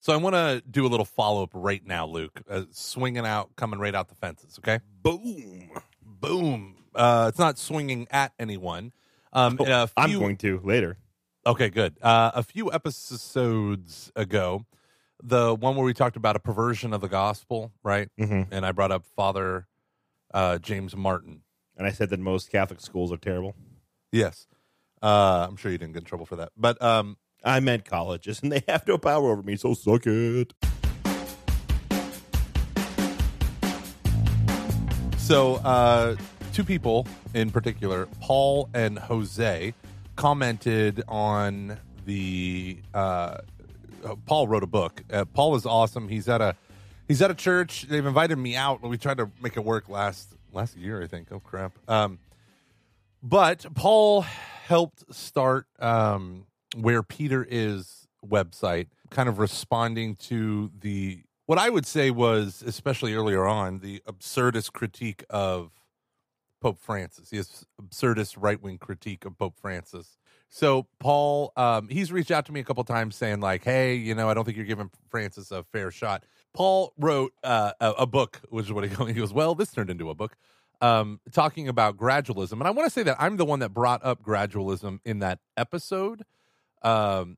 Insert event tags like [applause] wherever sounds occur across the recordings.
So I want to do a little follow up right now, Luke. Uh, swinging out, coming right out the fences. Okay. Boom. Boom. Uh, it's not swinging at anyone. Um, Oh, a I'm going to later. Okay, good. Uh, a few episodes ago, the one where we talked about a perversion of the gospel, right? hmm And I brought up Father uh, James Martin. And I said that most Catholic schools are terrible. Yes. Uh, I'm sure you didn't get in trouble for that. But um, I meant colleges, and they have no power over me, so suck it. So, uh, two people in particular, Paul and Jose, commented on the. Uh, uh, Paul wrote a book. Uh, Paul is awesome. He's at a he's at a church. They've invited me out. We tried to make it work last last year, I think. Oh crap. Um, but Paul helped start um, where Peter is website, kind of responding to the what I would say was, especially earlier on, the absurdist critique of Pope Francis, the absurdist right wing critique of Pope Francis. So Paul, um, he's reached out to me a couple times saying like, "Hey, you know, I don't think you're giving Francis a fair shot." Paul wrote uh, a, a book, which is what he. [laughs] He goes, "Well, this turned into a book." Um, talking about gradualism, and I want to say that I'm the one that brought up gradualism in that episode. Um,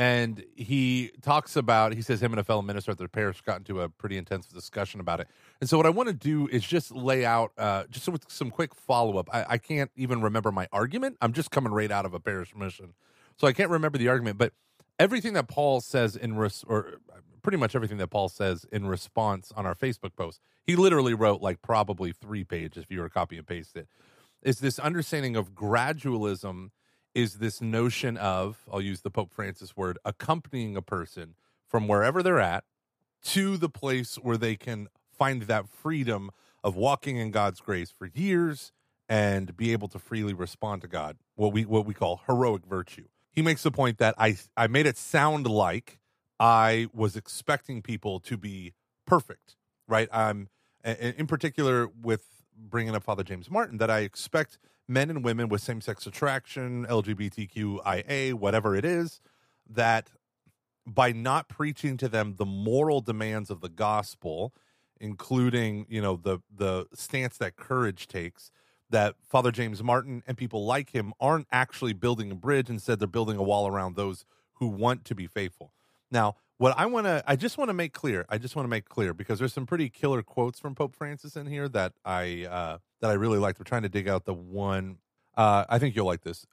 and he talks about he says him and a fellow minister at their parish got into a pretty intense discussion about it. And so what i want to do is just lay out uh just with some quick follow-up. I, I can't even remember my argument. I'm just coming right out of a parish mission. So i can't remember the argument but everything that paul says in res- or pretty much everything that paul says in response on our facebook post he literally wrote like probably three pages if you were to copy and paste it is this understanding of gradualism is this notion of I'll use the Pope Francis word accompanying a person from wherever they're at to the place where they can find that freedom of walking in God's grace for years and be able to freely respond to God what we what we call heroic virtue. He makes the point that I I made it sound like I was expecting people to be perfect, right? I'm in particular with bringing up Father James Martin that I expect men and women with same sex attraction, LGBTQIA, whatever it is, that by not preaching to them the moral demands of the gospel, including you know the the stance that courage takes, that Father James Martin and people like him aren't actually building a bridge. Instead, they're building a wall around those who want to be faithful. Now, what I want to, I just want to make clear, I just want to make clear because there's some pretty killer quotes from Pope Francis in here that I uh, that I really liked. We're trying to dig out the one. Uh, I think you'll like this.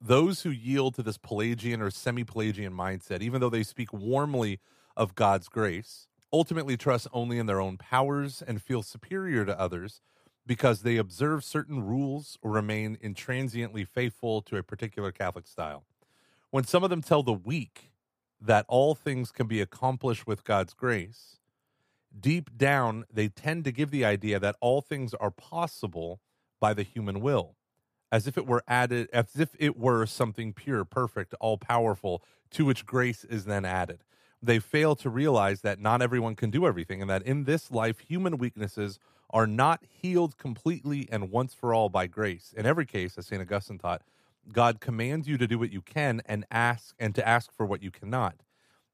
Those who yield to this Pelagian or semi-Pelagian mindset, even though they speak warmly of God's grace, ultimately trust only in their own powers and feel superior to others because they observe certain rules or remain intransiently faithful to a particular Catholic style. When some of them tell the weak that all things can be accomplished with God's grace, deep down they tend to give the idea that all things are possible by the human will, as if it were added, as if it were something pure, perfect, all powerful, to which grace is then added. They fail to realize that not everyone can do everything, and that in this life, human weaknesses are not healed completely and once for all by grace. In every case, as St. Augustine taught, God commands you to do what you can and ask and to ask for what you cannot.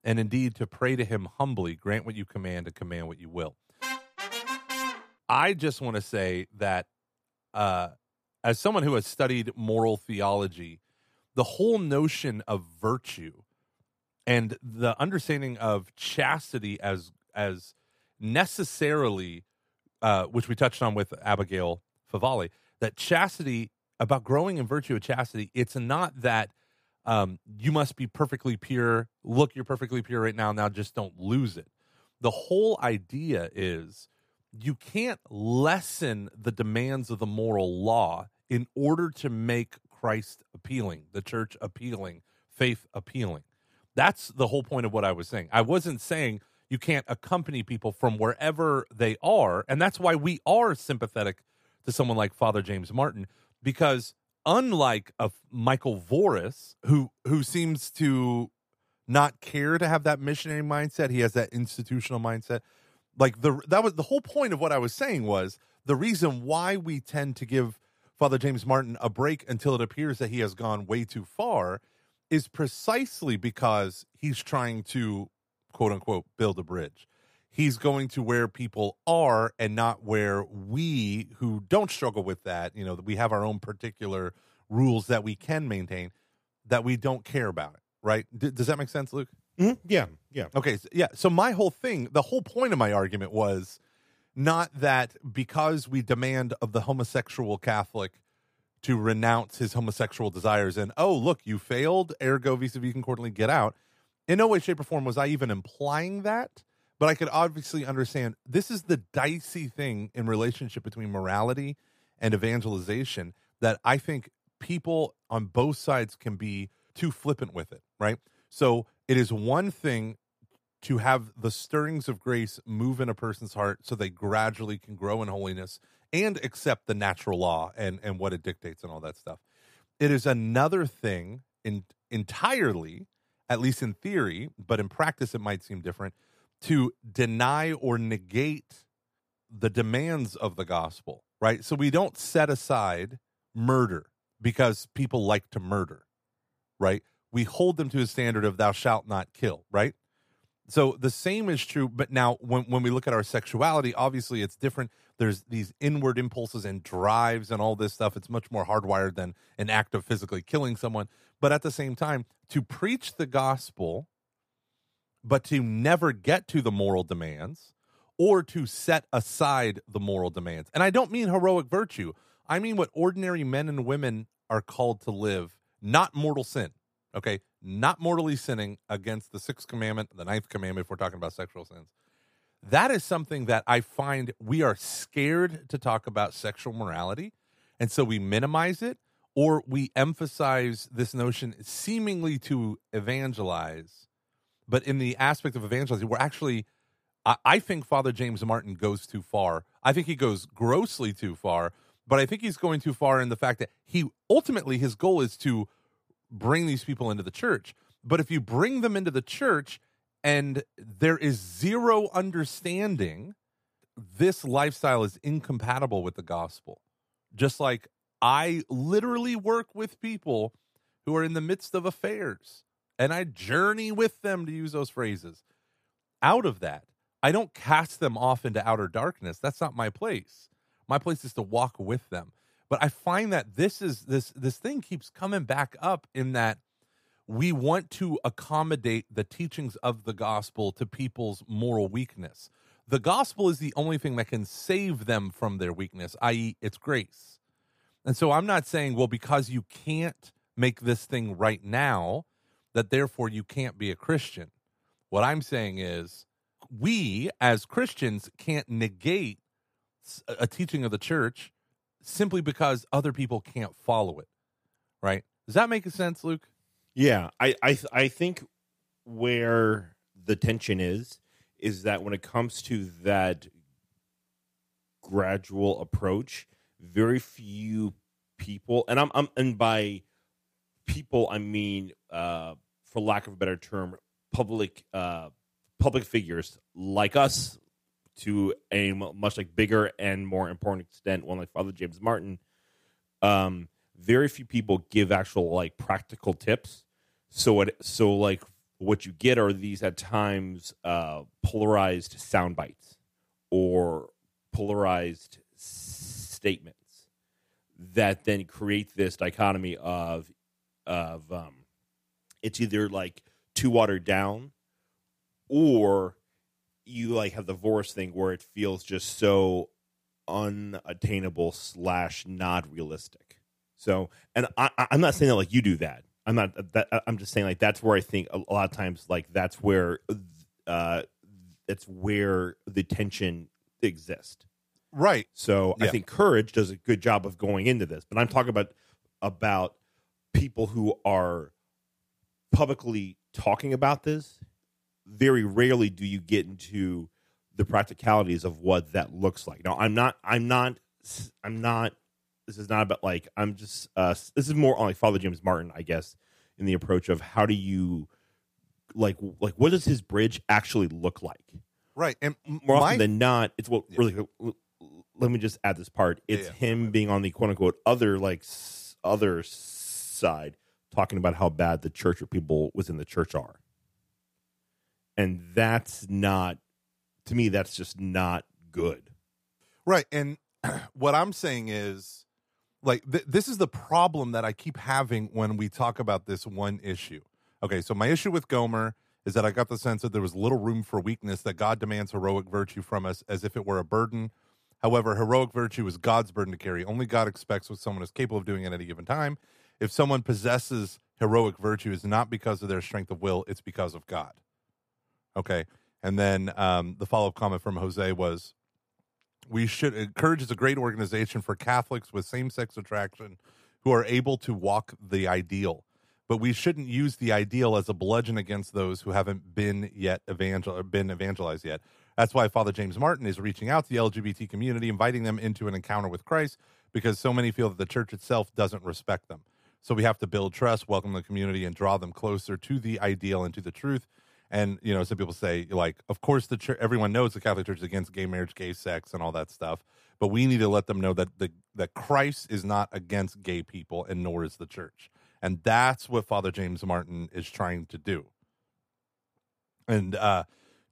And indeed to pray to him humbly, grant what you command and command what you will. I just want to say that uh, as someone who has studied moral theology, the whole notion of virtue and the understanding of chastity as as necessarily, uh, which we touched on with Abigail Favale, that chastity about growing in virtue of chastity, it's not that um, you must be perfectly pure. Look, you're perfectly pure right now. Now just don't lose it. The whole idea is you can't lessen the demands of the moral law in order to make Christ appealing, the church appealing, faith appealing. That's the whole point of what I was saying. I wasn't saying you can't accompany people from wherever they are. And that's why we are sympathetic to someone like Father James Martin, because unlike a Michael Voris, who who seems to not care to have that missionary mindset, he has that institutional mindset. Like the that was the whole point of what I was saying was the reason why we tend to give Father James Martin a break until it appears that he has gone way too far is precisely because he's trying to quote unquote build a bridge. He's going to where people are and not where we who don't struggle with that, you know, that we have our own particular rules that we can maintain that we don't care about it, right? D- does that make sense, Luke? Mhm. Yeah, yeah. Okay, so, yeah. So my whole thing, the whole point of my argument was not that because we demand of the homosexual Catholic to renounce his homosexual desires and oh look, you failed, ergo vis-a-vis concordantly get out. In no way, shape, or form was I even implying that, but I could obviously understand this is the dicey thing in relationship between morality and evangelization that I think people on both sides can be too flippant with it, right? So it is one thing to have the stirrings of grace move in a person's heart so they gradually can grow in holiness and accept the natural law and, and what it dictates and all that stuff. It is another thing in entirely, at least in theory, but in practice it might seem different, to deny or negate the demands of the gospel, right? So we don't set aside murder because people like to murder, right? We hold them to a standard of thou shalt not kill, right? So the same is true, but now when when we look at our sexuality, obviously it's different. There's these inward impulses and drives and all this stuff. It's much more hardwired than an act of physically killing someone. But at the same time, to preach the gospel, but to never get to the moral demands or to set aside the moral demands. And I don't mean heroic virtue. I mean what ordinary men and women are called to live, not mortal sin. Okay, not mortally sinning against the sixth commandment, the ninth commandment, if we're talking about sexual sins. That is something that I find we are scared to talk about sexual morality. And so we minimize it or we emphasize this notion seemingly to evangelize. But in the aspect of evangelizing, we're actually, I, I think Father James Martin goes too far. I think he goes grossly too far, but I think he's going too far in the fact that he ultimately, his goal is to bring these people into the church. But if you bring them into the church and there is zero understanding, this lifestyle is incompatible with the gospel. Just like I literally work with people who are in the midst of affairs and I journey with them, to use those phrases. Out of that, I don't cast them off into outer darkness. That's not my place. My place is to walk with them. But I find that this is this this thing keeps coming back up in that we want to accommodate the teachings of the gospel to people's moral weakness. The gospel is the only thing that can save them from their weakness, i.e., it's grace. And so I'm not saying, well, because you can't make this thing right now, that therefore you can't be a Christian. What I'm saying is, we as Christians can't negate a teaching of the church simply because other people can't follow it. Right? Does that make sense, Luke? Yeah, I I I think where the tension is is that when it comes to that gradual approach, very few people, and I'm, I'm and by people I mean, uh, for lack of a better term, public uh, public figures like us, to a much like bigger and more important extent, one like Father James Martin. Um, very few people give actual like practical tips. So what? So like what you get are these at times uh, polarized sound bites or polarized statements that then create this dichotomy of of um, it's either like too watered down or you like have the Voris thing where it feels just so unattainable slash not realistic. So, and I, I'm not saying that like you do that. I'm not. That, I'm just saying like that's where I think a, a lot of times like that's where uh that's where the tension exists. Right. So I think courage does a good job of going into this. But I'm talking about about people who are publicly talking about this. Very rarely do you get into the practicalities of what that looks like. Now, I'm not. I'm not. I'm not. This is not about like. I'm just. Uh, this is more on like Father James Martin, I guess, in the approach of how do you like like what does his bridge actually look like? Right. And more my- often than not, it's what really. Let me just add this part. It's Yeah, him being on the quote unquote other like other side, talking about how bad the church or people within the church are. And that's not, to me, that's just not good. Right. And [clears throat] what I'm saying is, like, th- this is the problem that I keep having when we talk about this one issue. Okay. So, my issue with Gomer is that I got the sense that there was little room for weakness, that God demands heroic virtue from us as if it were a burden. However, heroic virtue is God's burden to carry. Only God expects what someone is capable of doing at any given time. If someone possesses heroic virtue, it's not because of their strength of will, it's because of God. Okay. And then um, the follow up comment from Jose was we should encourage is a great organization for Catholics with same sex attraction who are able to walk the ideal. But we shouldn't use the ideal as a bludgeon against those who haven't been yet evangel been evangelized yet. That's why Father James Martin is reaching out to the LGBT community, inviting them into an encounter with Christ, because so many feel that the church itself doesn't respect them. So we have to build trust, welcome the community, and draw them closer to the ideal and to the truth. And you know, some people say, like, of course, the church, everyone knows the Catholic Church is against gay marriage, gay sex, and all that stuff. But we need to let them know that the that Christ is not against gay people, and nor is the church. And that's what Father James Martin is trying to do. And uh,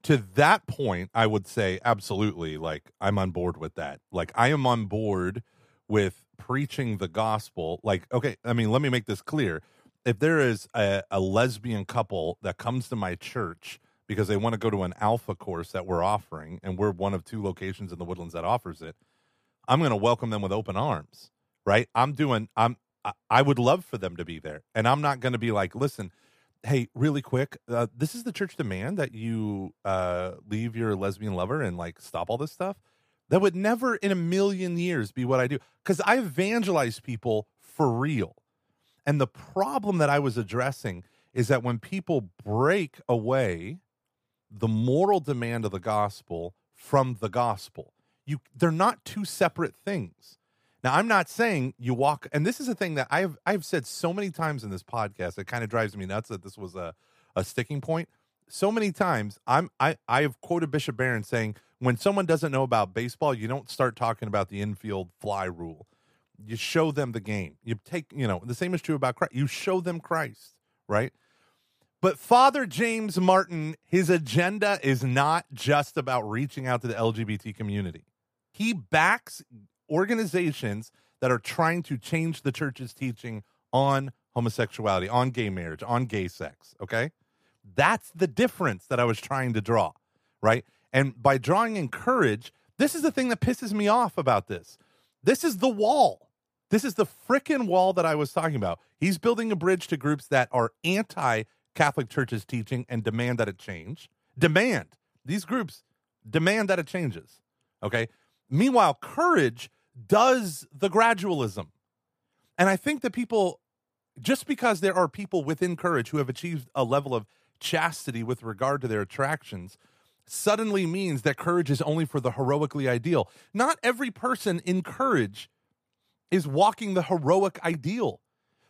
to that point, I would say absolutely, like I'm on board with that. Like I am on board with preaching the gospel. Like, okay, I mean, let me make this clear. If there is a, a lesbian couple that comes to my church because they want to go to an alpha course that we're offering, and we're one of two locations in the woodlands that offers it, I'm going to welcome them with open arms. Right? I'm doing. I'm. I would love for them to be there, and I'm not going to be like, listen hey, really quick, uh, this is the church demand that you uh, leave your lesbian lover and like stop all this stuff. That would never in a million years be what I do because I evangelize people for real. And the problem that I was addressing is that when people break away the moral demand of the gospel from the gospel, you they're not two separate things. Now, I'm not saying you walk, and this is a thing that I've I've said so many times in this podcast. It kind of drives me nuts that this was a, a sticking point. So many times, I'm I I've quoted Bishop Barron saying, when someone doesn't know about baseball, you don't start talking about the infield fly rule. You show them the game. You take, you know, the same is true about Christ. You show them Christ, right? But Father James Martin, his agenda is not just about reaching out to the LGBT community. He backs organizations that are trying to change the church's teaching on homosexuality, on gay marriage, on gay sex. Okay. That's the difference that I was trying to draw. Right. And by drawing in courage, this is the thing that pisses me off about this. This is the wall. This is the frickin' wall that I was talking about. He's building a bridge to groups that are anti Catholic Church's teaching and demand that it change. Demand. These groups demand that it changes. Okay. Meanwhile, courage does the gradualism. And I think that people, just because there are people within courage who have achieved a level of chastity with regard to their attractions, suddenly means that courage is only for the heroically ideal. Not every person in courage is walking the heroic ideal.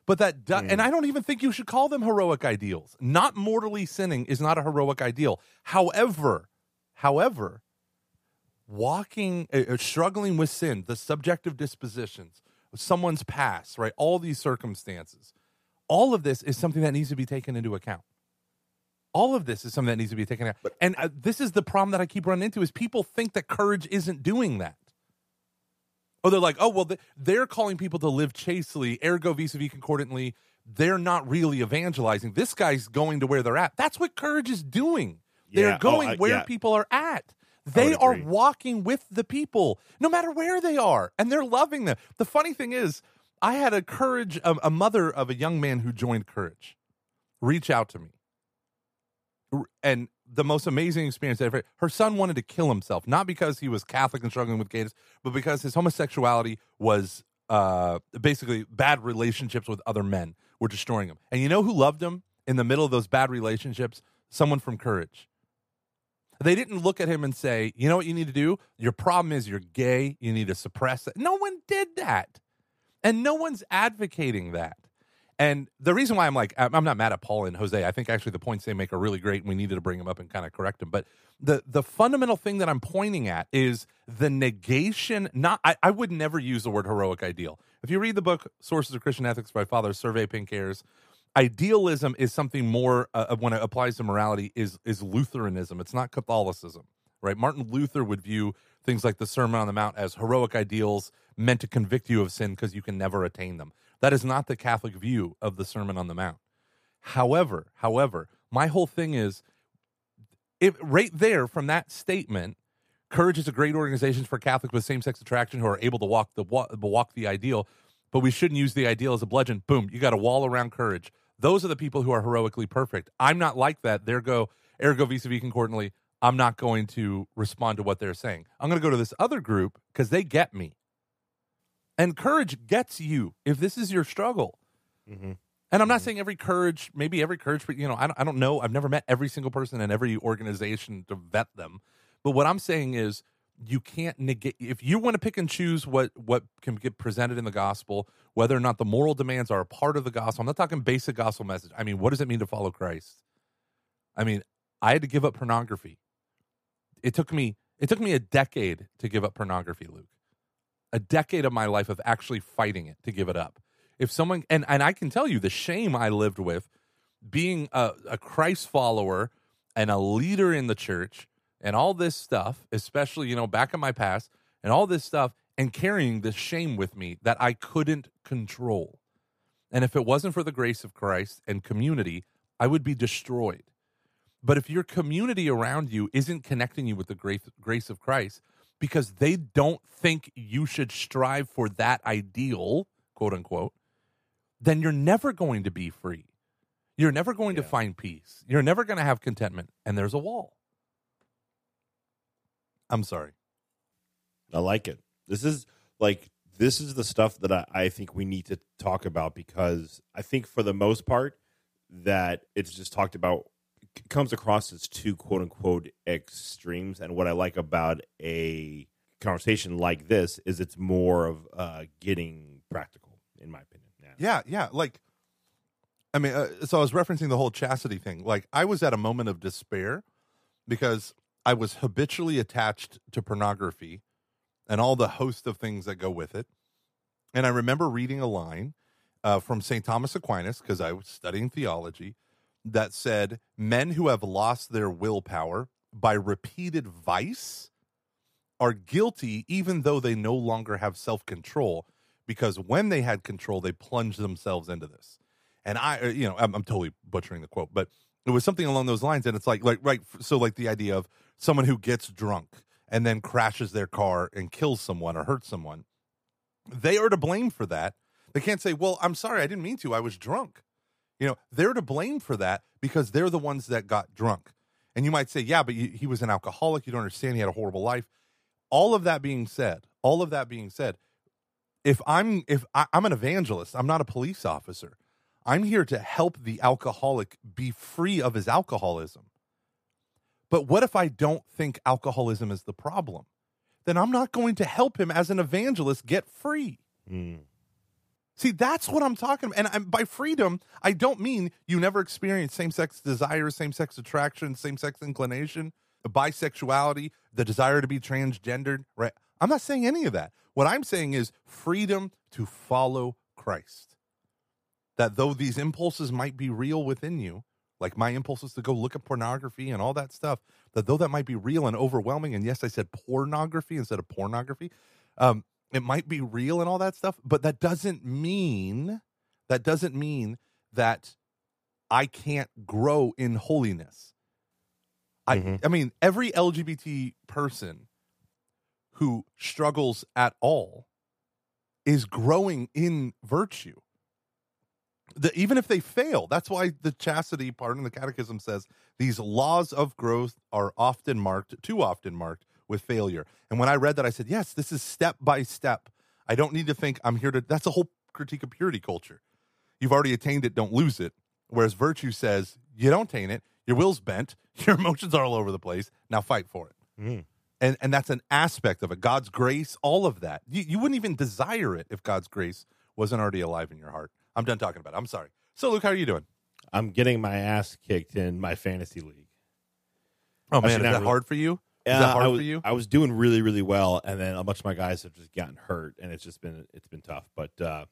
But that, do- mm. and I don't even think you should call them heroic ideals. Not mortally sinning is not a heroic ideal. However, however, walking, uh, struggling with sin, the subjective dispositions, someone's past, right? All these circumstances, all of this is something that needs to be taken into account. All of this is something that needs to be taken out. And uh, this is the problem that I keep running into is people think that courage isn't doing that. Oh, they're like, oh, well, they're calling people to live chastely, ergo vis-a-vis concordantly. They're not really evangelizing. This guy's going to where they're at. That's what courage is doing. Yeah. They're going oh, I, where yeah. people are at. They are walking with the people, no matter where they are, and they're loving them. The funny thing is, I had a courage, a, a mother of a young man who joined Courage, reach out to me, and the most amazing experience ever. Her son wanted to kill himself, not because he was Catholic and struggling with gays, but because his homosexuality was uh, basically bad relationships with other men were destroying him. And you know who loved him in the middle of those bad relationships? Someone from Courage. They didn't look at him and say, you know what you need to do? Your problem is you're gay. You need to suppress it. No one did that. And no one's advocating that. And the reason why I'm like, I'm not mad at Paul and Jose. I think actually the points they make are really great and we needed to bring them up and kind of correct them. But the, the fundamental thing that I'm pointing at is the negation. Not, I, I would never use the word heroic ideal. If you read the book Sources of Christian Ethics by Father Servais Pinckaers, idealism is something more uh, when it applies to morality is is Lutheranism. It's not Catholicism, right? Martin Luther would view things like the Sermon on the Mount as heroic ideals meant to convict you of sin because you can never attain them. That is not the Catholic view of the Sermon on the Mount. However, however, my whole thing is if right there from that statement, Courage is a great organization for Catholics with same-sex attraction who are able to walk the walk, walk the ideal, but we shouldn't use the ideal as a bludgeon. Boom, you got a wall around Courage. Those are the people who are heroically perfect. I'm not like that. There go ergo vis-a-vis concordantly. I'm not going to respond to what they're saying. I'm going to go to this other group because they get me. And courage gets you if this is your struggle. Mm-hmm. And I'm not saying every courage, maybe every courage, but you know, I don't, I don't know. I've never met every single person in every organization to vet them. But what I'm saying is, you can't negate if you want to pick and choose what what can get presented in the gospel, whether or not the moral demands are a part of the gospel. I'm not talking basic gospel message. I mean, what does it mean to follow Christ? I mean, I had to give up pornography. It took me it took me a decade to give up pornography, Luke. A decade of my life of actually fighting it to give it up if someone and and I can tell you the shame I lived with being a, a Christ follower and a leader in the church and all this stuff, especially you know back in my past and all this stuff and carrying this shame with me that I couldn't control. And if it wasn't for the grace of Christ and community, I would be destroyed. But if your community around you isn't connecting you with the grace, grace of Christ because they don't think you should strive for that ideal, quote unquote, then you're never going to be free. You're never going yeah. to find peace. You're never going to have contentment. And there's a wall. I'm sorry. I like it. This is like, this is the stuff that I, I think we need to talk about because I think for the most part, that it's just talked about comes across as two quote unquote extremes. And what I like about a conversation like this is it's more of uh, getting practical, in my opinion. Yeah, yeah. Like, I mean, uh, so I was referencing the whole chastity thing. Like, I was at a moment of despair because I was habitually attached to pornography and all the host of things that go with it. And I remember reading a line uh, from St. Thomas Aquinas, because I was studying theology, that said, Men who have lost their willpower by repeated vice are guilty even though they no longer have self control because when they had control, they plunged themselves into this. And I, uh, you know, I'm, I'm totally butchering the quote, but it was something along those lines. And it's like, like, right. So, like the idea of someone who gets drunk and then crashes their car and kills someone or hurts someone, they are to blame for that. They can't say, well, I'm sorry, I didn't mean to. I was drunk. You know, they're to blame for that because they're the ones that got drunk. And you might say, yeah, but he was an alcoholic. You don't understand. He had a horrible life. All of that being said, all of that being said, if I'm if I, I'm an evangelist, I'm not a police officer. I'm here to help the alcoholic be free of his alcoholism. But what if I don't think alcoholism is the problem? Then I'm not going to help him as an evangelist get free. Mm. See, that's what I'm talking about. And I'm, by freedom, I don't mean you never experience same sex desire, same sex attraction, same sex inclination, the bisexuality, the desire to be transgendered, right? I'm not saying any of that. What I'm saying is freedom to follow Christ. That though these impulses might be real within you, like my impulses to go look at pornography and all that stuff, that though that might be real and overwhelming, and yes, I said pornography instead of pornography, um, it might be real and all that stuff, but that doesn't mean that doesn't mean that I can't grow in holiness. Mm-hmm. I I mean, every LGBT person who struggles at all is growing in virtue. The, even if they fail, that's why the chastity part in the catechism says these laws of growth are often marked, too often marked with failure. And when I read that, I said, yes, this is step by step. I don't need to think I'm here to, that's a whole critique of purity culture. You've already attained it, don't lose it. Whereas virtue says, you don't attain it, your will's bent, [laughs] your emotions are all over the place, now fight for it. Mm. And and that's an aspect of it. God's grace all of that. You, you wouldn't even desire it if god's grace wasn't already alive in your heart. I'm done talking about it. I'm sorry. So luke how are you doing? I'm getting my ass kicked in my fantasy league. Oh man is that really, hard for you is that hard I was, for you i was doing really really well and then a bunch of my guys have just gotten hurt and it's just been it's been tough but uh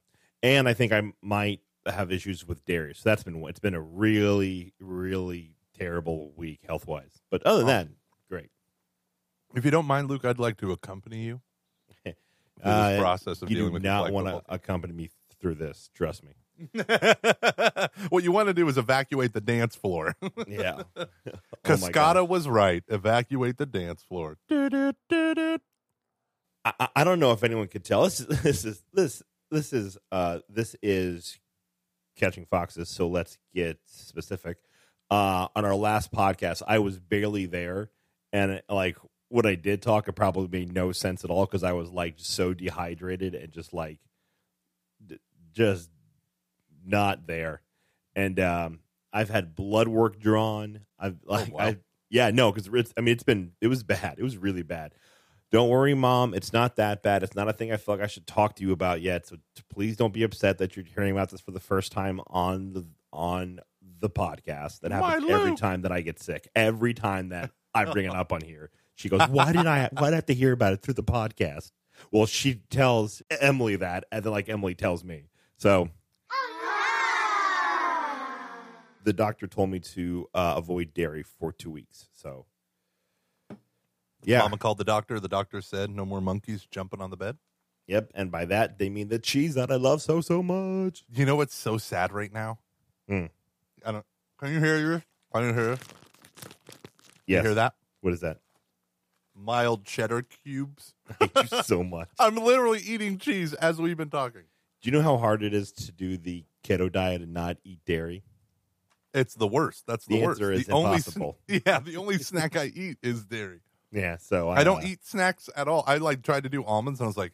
and i think i might have issues with dairy. So that's been it's been a really really terrible week health wise. But other than that, great. If you don't mind, Luke, I'd like to accompany you through this [laughs] Uh, process of you dealing do with not want collectible. to accompany me through this. Trust me. [laughs] what you want to do is evacuate the dance floor. [laughs] Yeah. [laughs] Oh Cascada was right. Evacuate the dance floor. I, I- don't know if anyone could tell. This is this is this this is uh this is catching foxes. So let's get specific. Uh, on our last podcast, I was barely there, and like what I did talk, it probably made no sense at all because I was like so dehydrated and just like d- just not there. And um, I've had blood work drawn. I've like wow. I yeah no because it's I mean it's been it was bad. It was really bad. Don't worry, mom. It's not that bad. It's not a thing I feel like I should talk to you about yet. So t- please don't be upset that you're hearing about this for the first time on the on the podcast. That happens every time that I get sick. Every time that I bring it up on here, she goes, [laughs] "Why did I? Why did I have to hear about it through the podcast?" Well, she tells Emily that, and then like Emily tells me. So the doctor told me to uh, avoid dairy for two weeks. So yeah, Mama called the doctor. The doctor said no more monkeys jumping on the bed. Yep, and by that they mean the cheese that I love so so much. You know what's so sad right now? Hmm. I don't. Can you hear yours? Can you hear? Yes. You hear that? What is that? Mild cheddar cubes. I hate you so [laughs] much. I'm literally eating cheese as we've been talking. Do you know how hard it is to do the keto diet and not eat dairy? It's the worst. That's the, The worst. answer is the only impossible. [laughs] yeah, the only snack I eat is dairy. Yeah, so I don't uh, eat snacks at all. I like tried to do almonds, and I was like,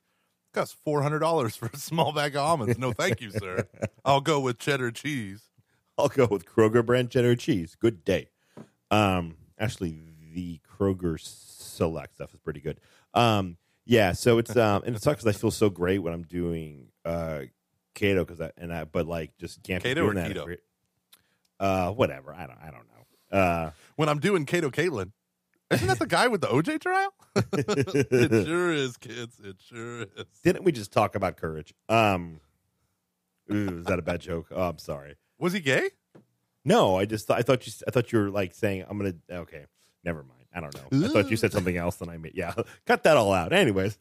"Costs four hundred dollars for a small bag of almonds." No, thank you, sir. [laughs] I'll go with cheddar cheese. I'll go with Kroger brand cheddar cheese. Good day. Um, actually, the Kroger Select stuff is pretty good. Um, yeah, so it's um, and it sucks because I feel so great when I'm doing uh keto because I and I but like just can't be doing or that. keto? Every- Uh, whatever. I don't. I don't know. Uh, When I'm doing Kato Kaelin, isn't that the guy with the OJ trial? [laughs] [laughs] it sure is, kids. It sure is. didn't we just talk about courage? Um, ooh, is that a bad joke? Oh, I'm sorry. Was he gay? No, I just thought, I thought you I thought you were like saying I'm gonna okay, never mind. I don't know. I thought you said something else than I made. Yeah, [laughs] cut that all out. Anyways,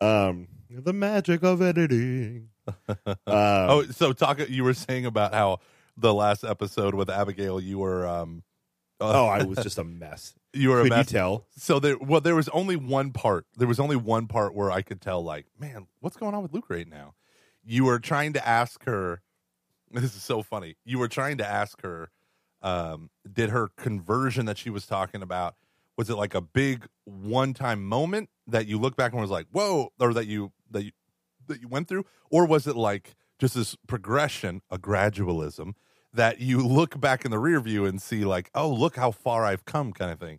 um, the magic of editing. Um, oh, so talk. You were saying about how the last episode with Abigail, you were um, oh, I was [laughs] just a mess. you were a Could you mess. tell? So there, well, there was only one part. There was only one part where I could tell, like, man, what's going on with Luke right now? You were trying to ask her. [laughs] This is so funny. You were trying to ask her, um, did her conversion that she was talking about was it like a big one-time moment that you look back and was like, whoa, or that you that you that you went through, or was it like just this progression, a gradualism that you look back in the rear view and see like, oh, look how far I've come, kind of thing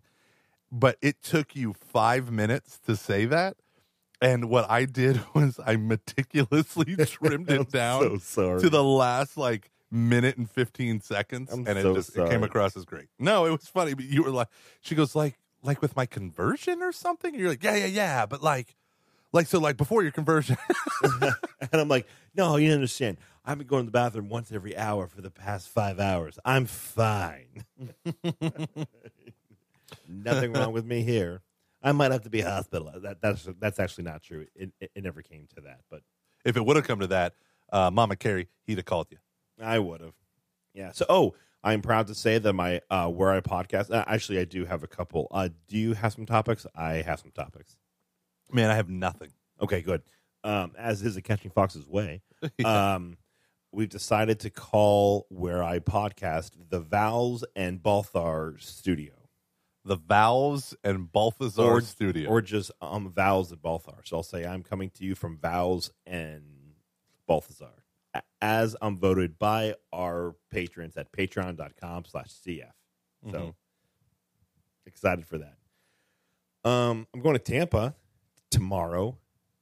but it took you five minutes to say that. And what I did [laughs] was I meticulously [laughs] trimmed it down so to the last like minute and 15 seconds. I'm and it so just it came across as great. No, it was funny, but you were like, she goes, like, like with my conversion or something? And you're like, yeah, yeah, yeah. But like, like, so like before your conversion. [laughs] and I'm like, no, you understand. I've been going to the bathroom once every hour for the past five hours. I'm fine. [laughs] Nothing wrong with me here. I might have to be hospitalized. That, that's that's actually not true. It, it, it never came to that, but if it would have come to that, uh, Mama Carrie, he'd have called you. I would have. Yeah. So, oh, I'm proud to say that my uh, where I podcast. Uh, actually, I do have a couple. Uh, do you have some topics? I have some topics. Man, I have nothing. Okay, good. Um, as is a catching fox's way, [laughs] um, we've decided to call where I podcast the Vowels and Balthar Studio, The Valves and Balthazar Or- Studio. or just um Vowels and Balthar. So I'll say I'm coming to you from Vowels and Balthazar, a- as I'm voted by our patrons at patreon.com slash CF. So Mhm. excited for that. Um, I'm going to Tampa tomorrow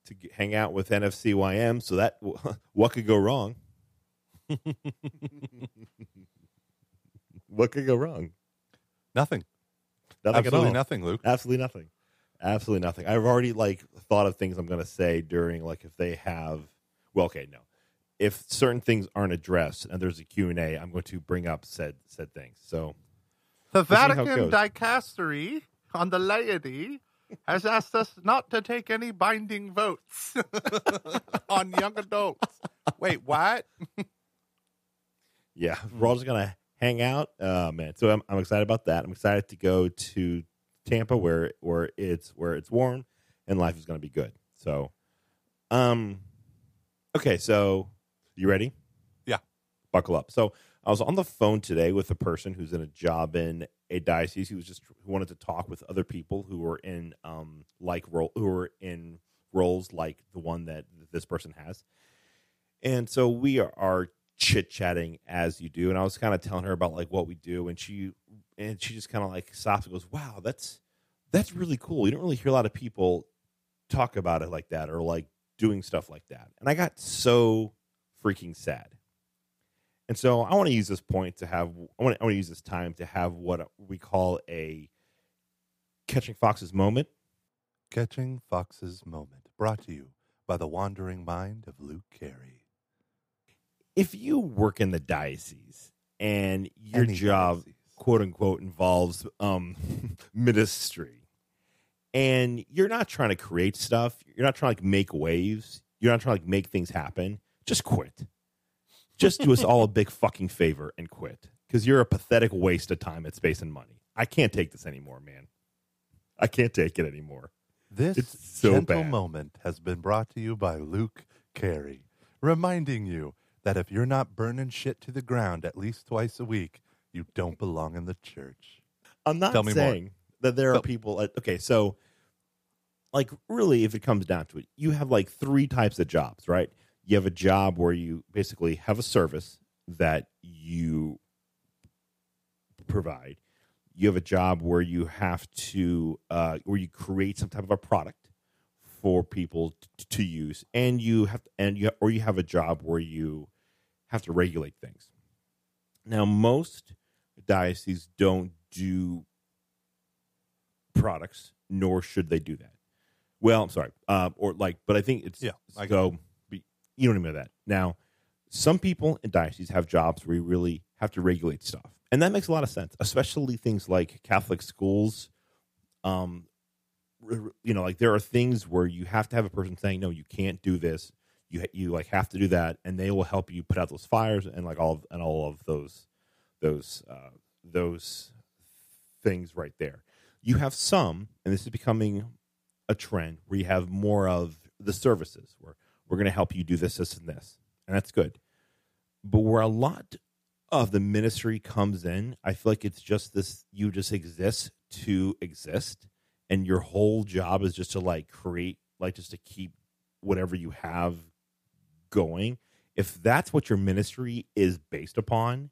to g hang out with NFCYM. So that [laughs] what could go wrong? [laughs] what could go wrong? nothing. Nothing at Absolutely all. nothing, Luke. Absolutely nothing. Absolutely nothing. I've already like thought of things I'm going to say during like if they have. Well, okay, no. if certain things aren't addressed and there's a Q&A, I'm going to bring up said said things. So The see how it Vatican. Dicastery on the laity has asked us not to take any binding votes [laughs] on young adults. Wait, what? [laughs] yeah, we're all just gonna hang out. Oh man, so I'm I'm excited about that. I'm excited to go to Tampa where where it's where it's warm and life is gonna be good. So, um, okay, so you ready? Yeah. buckle up. So I was on the phone today with a person who's in a job in a diocese who was just who wanted to talk with other people who were in um like role who were in roles like the one that this person has. And so we are, are chit chatting as you do. And I was kind of telling her about like what we do, and she and she just kind of like stops and goes, "Wow, that's that's really cool. You don't really hear a lot of people talk about it like that or like doing stuff like that." And I got so freaking sad. And so I want to use this point to have I want to, I want to use this time to have what we call a catching foxes moment. Catching Fox's Moment, brought to you by the wandering mind of Luke Carey. If you work in the diocese and your Any job diocese. quote unquote involves um [laughs] ministry and you're not trying to create stuff you're not trying to like make waves you're not trying to like make things happen just quit just do us all a [laughs] big fucking favor and quit because you're a pathetic waste of time and space and money i can't take this anymore man i can't take it anymore This It's so gentle bad. moment has been brought to you by Luke Carey, reminding you that if you're not burning shit to the ground at least twice a week, you don't belong in the church. I'm not Tell me more. saying that there are So- people. Like, okay, so like really, if it comes down to it, you have like three types of jobs, right? You have a job where you basically have a service that you provide. You have a job where you have to uh, where you create some type of a product for people t- to use, and you have to, and you or you have a job where you have to regulate things. Now, most dioceses don't do products, nor should they do that. Well, I'm sorry, uh, or like, but I think it's Yeah, I so. You don't even know that. Now, some people in dioceses have jobs where you really have to regulate stuff, and that makes a lot of sense, especially things like Catholic schools. Um, you know, like there are things where you have to have a person saying, "No, you can't do this." You you like have to do that, and they will help you put out those fires and like all of, and all of those those uh, those things right there. You have some, and this is becoming a trend where you have more of the services where we're going to help you do this, this, and this, and that's good. But where a lot of the ministry comes in, I feel like it's just this: you just exist to exist, and your whole job is just to like create, like just to keep whatever you have going. If that's what your ministry is based upon,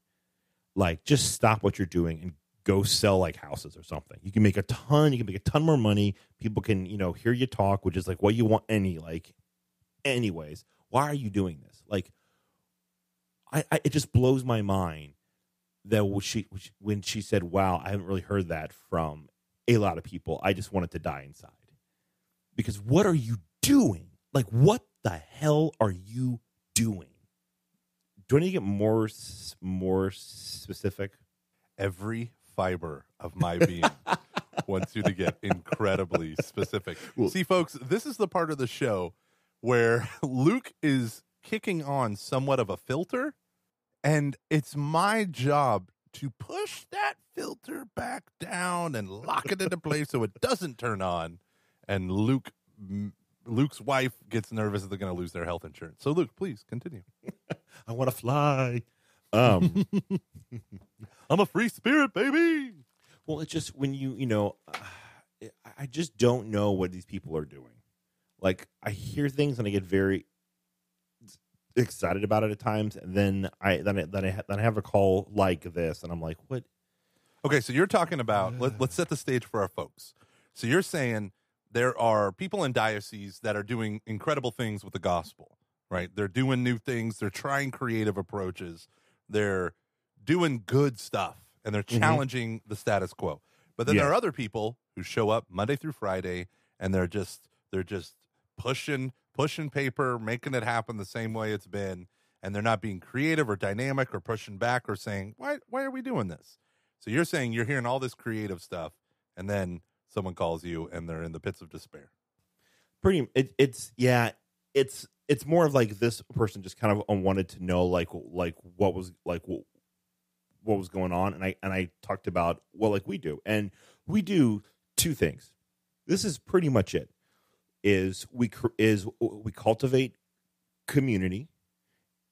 like just stop what you're doing and go sell like houses or something. You can make a ton, you can make a ton more money. People can, you know, hear you talk, which is like what you want any like anyways. Why are you doing this? Like I, I it just blows my mind that when she when she said, "Wow, I haven't really heard that from a lot of people." I just wanted to die inside. Because what are you doing? Like what the hell are you doing? Do I need to get more more specific? Every fiber of my being [laughs] wants you to get incredibly specific. Well- See, folks, this is the part of the show where [laughs] Luke is kicking on somewhat of a filter, and it's my job to push that filter back down and lock it into place so it doesn't turn on. And Luke, Luke's wife gets nervous that they're going to lose their health insurance. So, Luke, please continue. [laughs] I want to fly. Um, [laughs] I'm a free spirit, baby. well, it's just when you, you know, [sighs] I- I just don't know what these people are doing. Like, I hear things and I get very excited about it at times, and then I then I, then I, then I have a call like this, and I'm like, what? Okay, so you're talking about let, let's set the stage for our folks. So you're saying there are people in dioceses that are doing incredible things with the gospel, right? They're doing new things, they're trying creative approaches, they're doing good stuff, and they're Mhm. challenging the status quo. But then there are other people who show up Monday through Friday and they're just they're just pushing pushing paper, making it happen the same way it's been, and they're not being creative or dynamic or pushing back or saying, "Why why are we doing this?" So you're saying you're hearing all this creative stuff and then someone calls you and they're in the pits of despair. pretty it, it's yeah it's it's more of like this person just kind of wanted to know like like what was like what, what was going on and i and i talked about well like we do and we do two things this is pretty much it is we is we cultivate community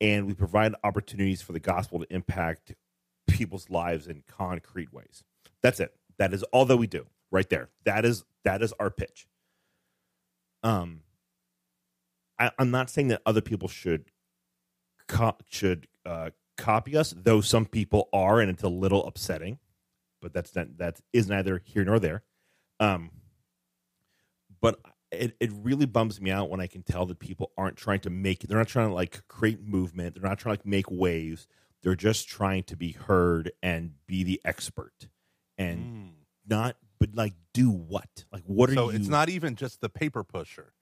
and we provide opportunities for the gospel to impact people's lives in concrete ways. That's it. That is all that we do right there. That is that is our pitch. Um I, i'm not saying that other people should co- should uh, copy us though some people are and it's a little upsetting but that's not that is neither here nor there. Um but it, it really bums me out when i can tell that people aren't trying to make they're not trying to like create movement they're not trying to like make waves they're just trying to be heard and be the expert and not but like do what like what are so you it's not even just the paper pusher.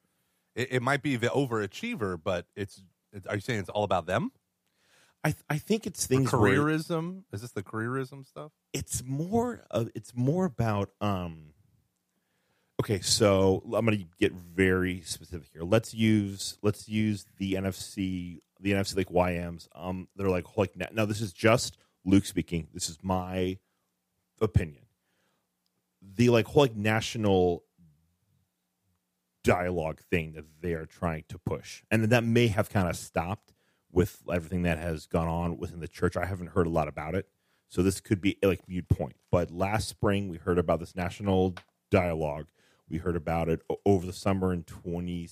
It, it might be the overachiever, but it's, it's. Are you saying it's all about them? I, I think it's things where careerism? Is this the careerism stuff? it's more of it's more about um okay so i'm going to get very specific here. Let's use let's use the nfc the nfc like yms um they're like like now, this is just luke speaking. This is my opinion. The like whole like national dialogue thing that they are trying to push. And that may have kind of stopped with everything that has gone on within the church. I haven't heard a lot about it. So this could be like mute point. But last spring we heard about this national dialogue. We heard about it over the summer in twenty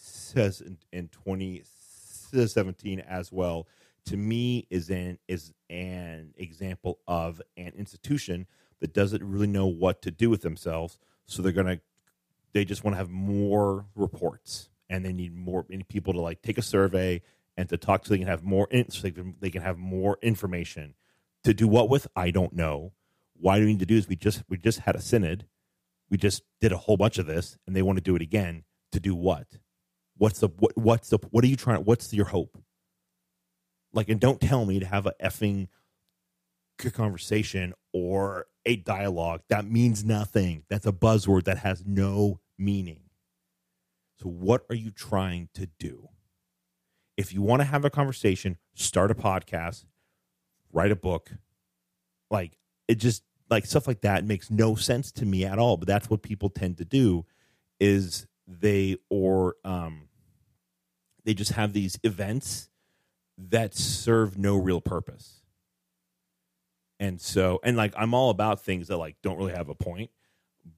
in twenty seventeen as well. To me, is an is an example of an institution that doesn't really know what to do with themselves. So they're gonna they just want to have more reports and they need more people to like take a survey and to talk so they can have more so they can, they can have more information. To do what with? I don't know. Why do we need to do is we just we just had a synod we just did a whole bunch of this and they want to do it again to do what? What's the what, what's the what are you trying what's your hope? Like and don't tell me to have a effing conversation or a dialogue that means nothing. That's a buzzword that has no meaning. So what are you trying to do? If you want to have a conversation start a podcast write a book. Like it just like stuff like that makes no sense to me at all but that's what people tend to do is they or um they just have these events that serve no real purpose and so and like i'm all about things that like don't really have a point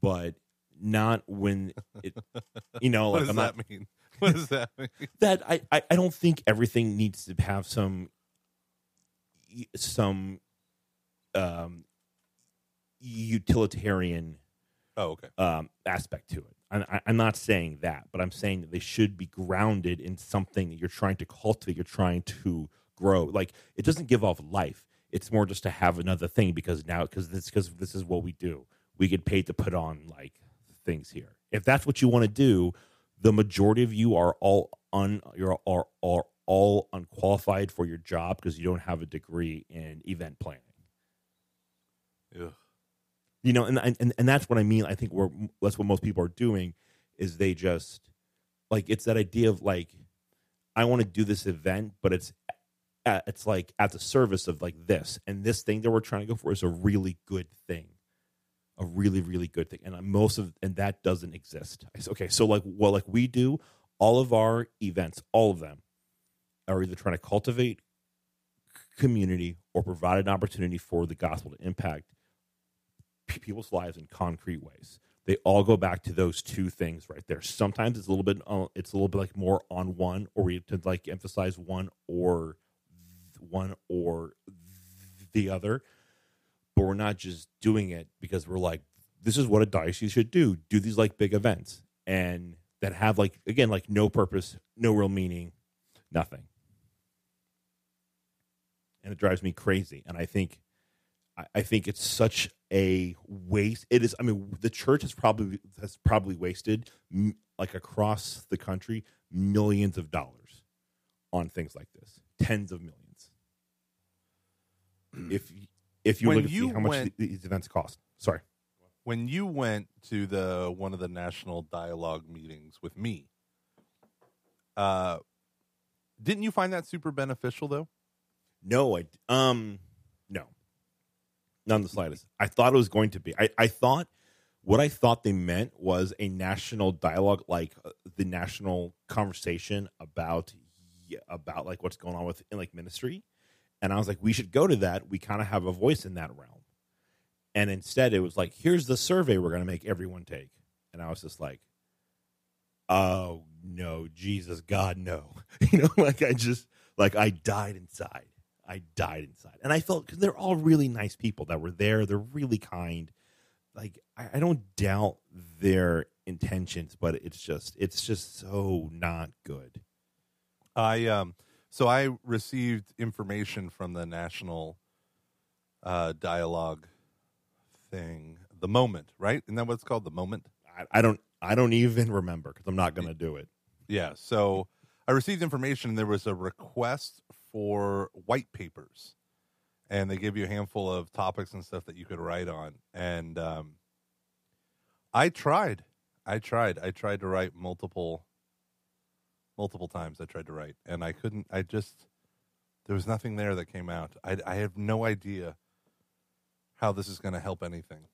but not when it [laughs] you know what like does i'm that not mean? [laughs] What does that mean? [laughs] that I, I I don't think everything needs to have some some um utilitarian Oh, okay. um aspect to it. And I, I'm not saying that, but I'm saying that they should be grounded in something that you're trying to cultivate, you're trying to grow. Like it doesn't give off life. It's more just to have another thing because now because this because this is what we do. We get paid to put on like things here. If that's what you want to do, the majority of you are all un you're are are all unqualified for your job because you don't have a degree in event planning. Ugh. You know, and and and that's what I mean. I think we're that's what most people are doing is they just like it's that idea of like I want to do this event, but it's it's like at the service of like this and this thing that we're trying to go for is a really good thing, a really really good thing, and most of and that doesn't exist. Okay, so like well like we do, all of our events, all of them, are either trying to cultivate community or provide an opportunity for the gospel to impact people's lives in concrete ways. They all go back to those two things right there. Sometimes it's a little bit, uh, it's a little bit like more on one, or we to like emphasize one or one or the other. But we're not just doing it because we're like, this is what a diocese should do. Do these like big events and that have like again like no purpose, no real meaning, nothing. And it drives me crazy. And I think I- I think it's such a waste. It is. I mean, the church has probably has probably wasted like across the country millions of dollars on things like this, tens of millions. if if you When look at you see how much went- these events cost. Sorry. when you went to the one of the national dialogue meetings with me, uh, didn't you find that super beneficial though? No, I um. None the slightest. I thought it was going to be. I, I thought what I thought they meant was a national dialogue, like uh, the national conversation about about like what's going on with in like ministry. And I was like, we should go to that. We kind of have a voice in that realm. And instead, it was like, here's the survey we're going to make everyone take. And I was just like, oh no, Jesus, God, no. [laughs] You know, like I just like I died inside. I died inside, and I felt because they're all really nice people that were there. They're really kind. Like I, I don't doubt their intentions, but it's just it's just so not good. I um so I received information from the national uh dialogue thing, the moment, right? Isn't that what it's called? The moment? I, I don't I don't even remember because I'm not going to do it. Yeah. So I received information and there was a request for white papers. And they give you a handful of topics and stuff that you could write on. And um I tried. I tried. I tried to write multiple multiple times I tried to write and I couldn't I just there was nothing there that came out. I I have no idea how this is going to help anything.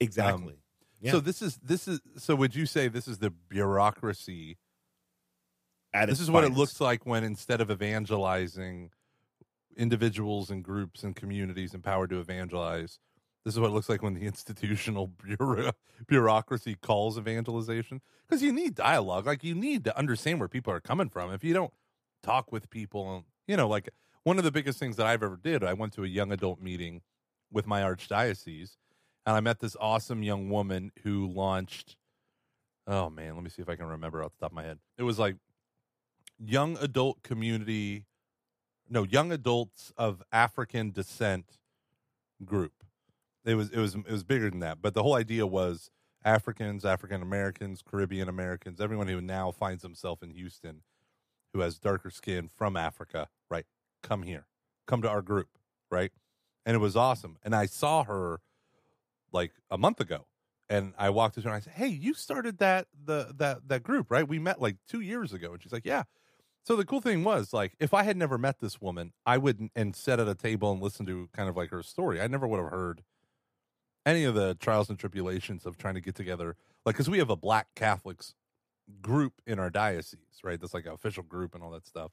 Exactly. Yeah. So this is this is so would you say this is the bureaucracy At this is what it looks like when instead of evangelizing individuals and groups and communities empowered to evangelize this is what it looks like when the [laughs] institutional bureau- bureaucracy calls evangelization. Because you need dialogue. Like you need to understand where people are coming from. If you don't talk with people you know like one of the biggest things that i've ever did i went to a young adult meeting with my archdiocese and i met this awesome young woman who launched oh man let me see if i can remember off the top of my head. It was like young adult community no young adults of african descent group it was it was it was bigger than that but the whole idea was africans african americans caribbean americans everyone who now finds himself in houston who has darker skin from africa right come here come to our group right and it was awesome and i saw her like a month ago and I walked to her and I said, "Hey, you started that the that that group, right? We met like two years ago." And she's like, "Yeah." So the cool thing was, like, if I had never met this woman, I would and sat at a table and listened to kind of like her story. I never would have heard any of the trials and tribulations of trying to get together, like, because we have a Black Catholics group in our diocese, right? That's like an official group and all that stuff.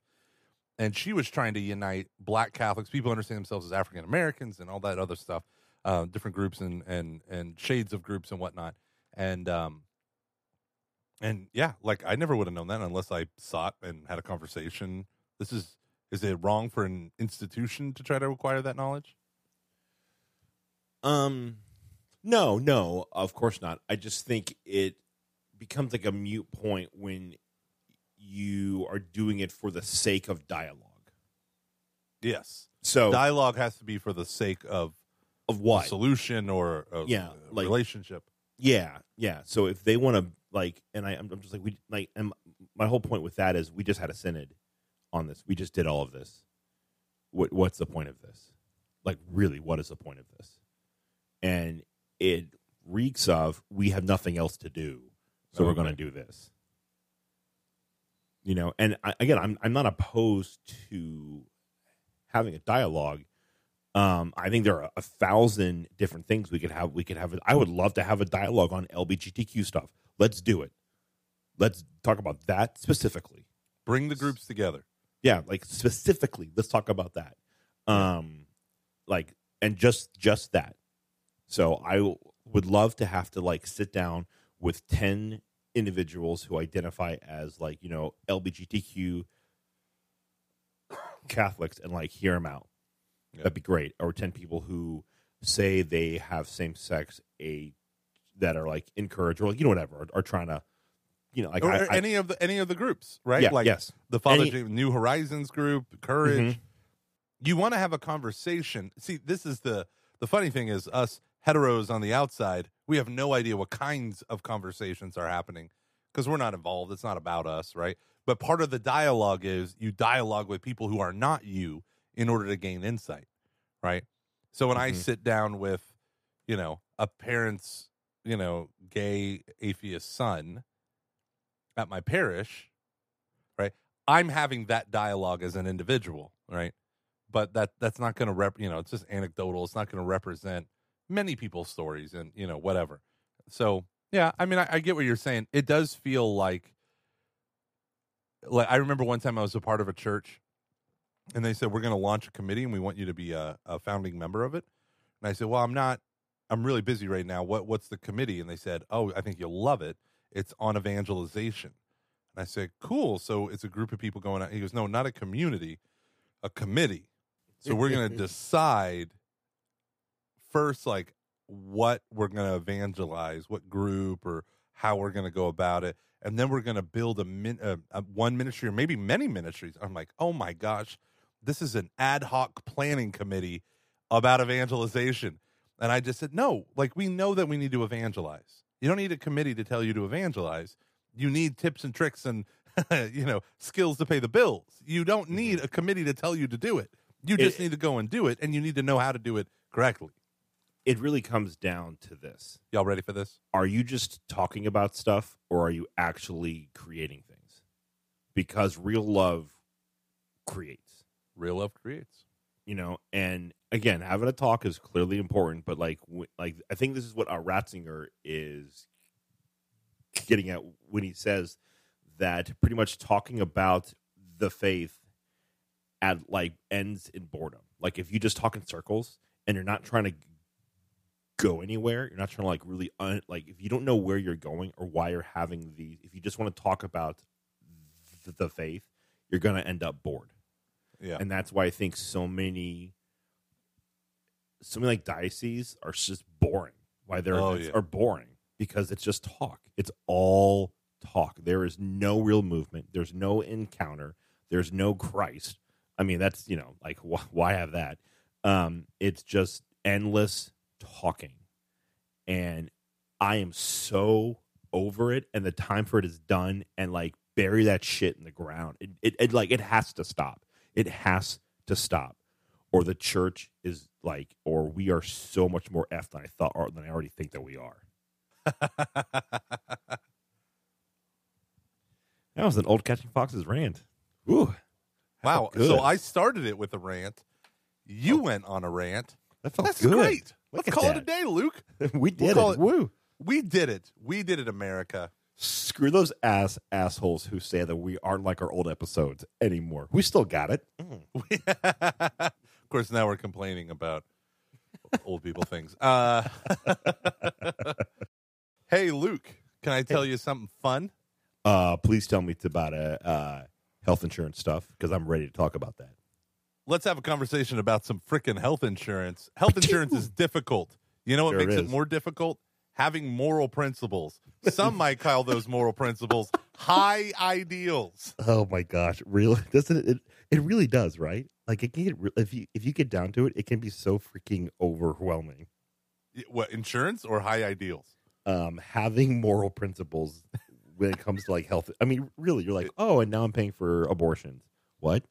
And she was trying to unite Black Catholics, people understand themselves as African Americans, and all that other stuff uh, different groups and and and shades of groups and whatnot. And um, and yeah, like I never would have known that unless I sought and had a conversation. This is is it wrong for an institution to try to acquire that knowledge? Um, no, no, of course not. I just think it becomes like a mute point when you are doing it for the sake of dialogue. Yes, So dialogue has to be for the sake of of what? solution or a, Yeah, a like- relationship. Yeah, yeah. So if they want to like, and I, I'm I'm just like we like, and my whole point with that is we just had a synod on this. We just did all of this. What what's the point of this? Like, really, what is the point of this? And it reeks of we have nothing else to do, so we're going to do this. You know, and I, again, I'm I'm not opposed to having a dialogue. Um, I think there are a thousand different things we could have. We could have. I would love to have a dialogue on LBGTQ stuff. Let's do it. Let's talk about that specifically. Bring the groups together. Yeah, like specifically, let's talk about that. Um, like and just just that. So I w- would love to have to like sit down with ten individuals who identify as like you know LBGTQ Catholics and like hear them out. Yeah. That'd be great. Or ten people who say they have same sex a that are like encouraged or like you know whatever are, are trying to you know like or I, I- any of the any of the groups, right? yeah like yes the Father Any- New Horizons group, Courage. Mhm. You want to have a conversation. See, this is the the funny thing is us heteros on the outside, we have no idea what kinds of conversations are happening because we're not involved. It's not about us, right? But part of the dialogue is you dialogue with people who are not you in order to gain insight, right? So when I Mhm. sit down with, you know, a parent's, you know, gay atheist son at my parish, right? I'm having that dialogue as an individual, right? But that that's not going to rep, you know, it's just anecdotal. It's not going to represent many people's stories and, you know, whatever. So, yeah, I mean, I, I get what you're saying. It does feel like like I remember one time I was a part of a church and they said we're going to launch a committee and we want you to be a, a founding member of it. And I said, "Well, I'm not I'm really busy right now. What what's the committee?" And they said, "Oh, I think you'll love it. It's on evangelization." And I said, "Cool. So it's a group of people going out." He goes, "No, not a community, a committee. So we're going [laughs] to decide first like what we're going to evangelize, what group or how we're going to go about it, and then we're going to build a, min, a, a one ministry or maybe many ministries." I'm like, "Oh my gosh, this is an ad hoc planning committee about evangelization." And I just said, "No, like we know that we need to evangelize. You don't need a committee to tell you to evangelize. You need tips and tricks and [laughs] you know skills to pay the bills. You don't mm-hmm. need a committee to tell you to do it. You just It- need to go and do it, and you need to know how to do it correctly." It really comes down to this. Y'all ready for this? Are you just talking about stuff or are you actually creating things? Because real love creates. Real love creates. you know and again having a talk is clearly important but like w- like i think this is what uh, ratzinger is getting at when he says that pretty much talking about the faith at like ends in boredom like if you just talk in circles and you're not trying to go anywhere you're not trying to like really un- like if you don't know where you're going or why you're having these if you just want to talk about th- the faith you're going to end up bored Yeah. and that's why I think so many, so many like dioceses are just boring. Why their Oh, events yeah. are boring because it's just talk. It's all talk. There is no real movement. There's no encounter. There's no Christ. I mean, that's you know, like wh- [laughs] why have that? Um, it's just endless talking, and I am so over it. And the time for it is done. And like bury that shit in the ground. It, it, it like it has to stop. It has to stop, or the church is like, or we are so much more f than I thought, or than I already think that we are. [laughs] That was an old catching foxes rant. Ooh, wow. good. So I started it with a rant. You oh. went on a rant. that felt That's good. great. Look Let's call that. it a day, Luke. [laughs] we did call it. it- Woo! We did it. We did it, America. Screw those ass assholes who say that we aren't like our old episodes anymore. We still got it. [laughs] of course, now we're complaining about [laughs] old people things. Uh, [laughs] hey, Luke, can I tell you something fun? Uh, please tell me t- about uh, uh, health insurance stuff because I'm ready to talk about that. Let's have a conversation about some freaking health insurance. Health insurance is difficult. You know what Sure makes it more difficult? Having moral principles. Some might call those moral principles high ideals. Oh my gosh, really? [laughs] Doesn't it? It, it really does, right? Like it can get if you if you get down to it, it can be so freaking overwhelming. What, insurance or high ideals? Um, having moral principles when it comes to like health. I mean, really, you're like, oh, and now I'm paying for abortions. What?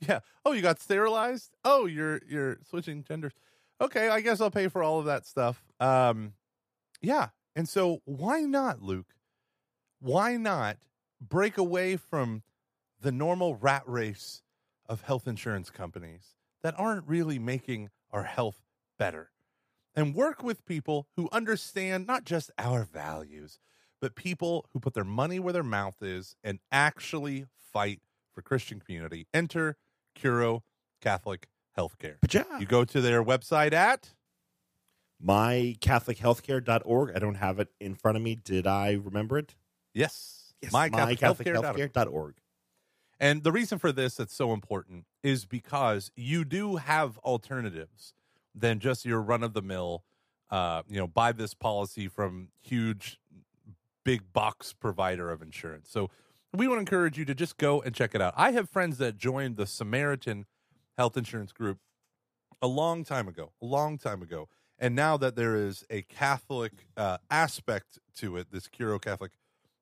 Yeah. Oh, you got sterilized? Oh, you're you're switching genders. Okay, I guess I'll pay for all of that stuff. Um yeah. And so why not, Luke? Why not break away from the normal rat race of health insurance companies that aren't really making our health better and work with people who understand not just our values, but people who put their money where their mouth is and actually fight for Christian community. Enter Curo Catholic Healthcare. Yeah, You go to their website at mycatholichealthcare.org. I don't have it in front of me. Did I remember it? yes, mycatholichealthcare.org. mycatholichealthcare.org. And the reason for this that's so important is because you do have alternatives than just your run of the mill, uh, you know, buy this policy from huge, big box provider of insurance. So we want to encourage you to just go and check it out. I have friends that joined the Samaritan Health Insurance Group a long time ago, a long time ago. And now that there is a Catholic uh, aspect to it, this Curo Catholic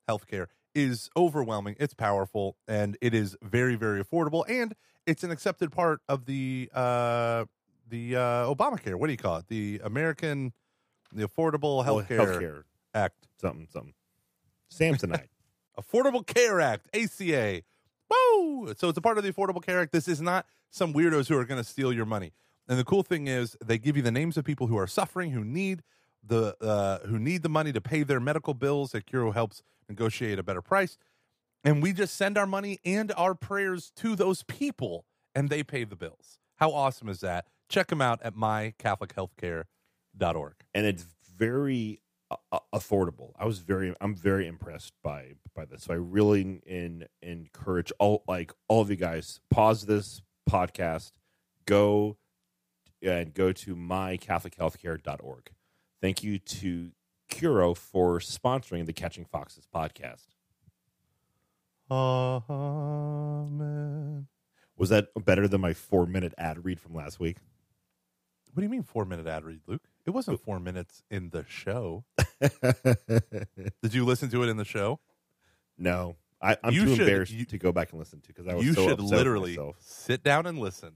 healthcare is overwhelming. It's powerful and it is very, very affordable. And it's an accepted part of the uh, the uh, Obamacare. What do you call it? The American, the Affordable Well, Healthcare healthcare, Act, something, something. Samsonite. [laughs] Affordable Care Act, ACA. Woo! So it's a part of the Affordable Care Act. This is not some weirdos who are going to steal your money. And the cool thing is, they give you the names of people who are suffering, who need the uh, who need the money to pay their medical bills. That Curo helps negotiate a better price, and we just send our money and our prayers to those people, and they pay the bills. How awesome is that? Check them out at mycatholichealthcare.org. and it's very uh, uh, affordable. I was very, I'm very impressed by by this. So I really in, encourage all like all of you guys pause this podcast, go and go to mycatholichealthcare.org. Thank you to Curo for sponsoring the Catching Foxes podcast. Amen. Was that better than my four minute ad read from last week? What do you mean four minute ad read, Luke? It wasn't four minutes in the show. [laughs] Did you listen to it in the show? no, I, I'm You too should- embarrassed you- to go back and listen to because I was You so should upset literally sit down and listen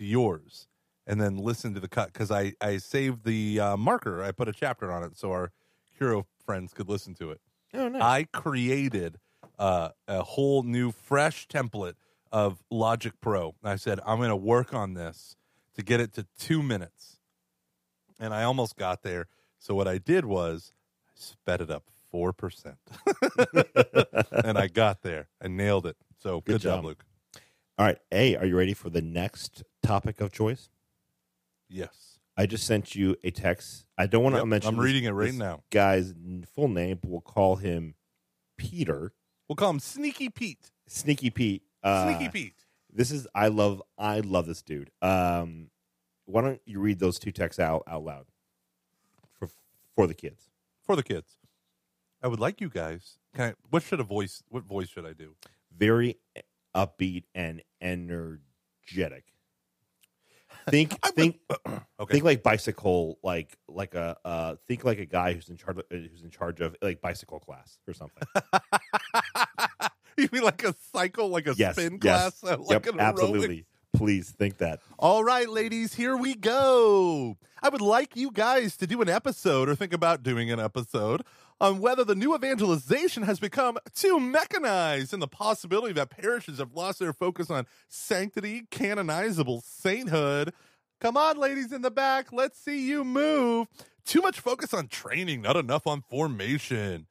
to yours and then listen to the cut because I, I saved the uh, marker. I put a chapter on it so our hero friends could listen to it. Oh, nice. I created uh, a whole new, fresh template of Logic Pro. I said, I'm going to work on this to get it to two minutes. And I almost got there. So what I did was I sped it up 4%. [laughs] and I got there. I nailed it. So good, Good job, job. Luke. All right. A, are you ready for the next topic of choice? Yes. I just sent you a text. I don't want to Yep, mention I'm this- reading it right now. Guy's full name, but we'll call him Peter. We'll call him Sneaky Pete. Sneaky Pete. Uh, Sneaky Pete. This is I love I love this dude. Um, why don't you read those two texts out out loud for for the kids? For the kids. I would like you guys. Can I, what should a voice, what voice should I do? Very upbeat and energetic. [laughs] Think think [clears throat] Okay. think like bicycle like like a uh think like a guy who's in charge of, who's in charge of like bicycle class or something. [laughs] you mean like a cycle, like a yes, spin yes. class? uh, Like yep, an absolutely. Please think that. All right, ladies, here we go. I would like you guys to do an episode or think about doing an episode on whether the new evangelization has become too mechanized and the possibility that parishes have lost their focus on sanctity, canonizable sainthood. Come on, ladies in the back, let's see you move. Too much focus on training, not enough on formation.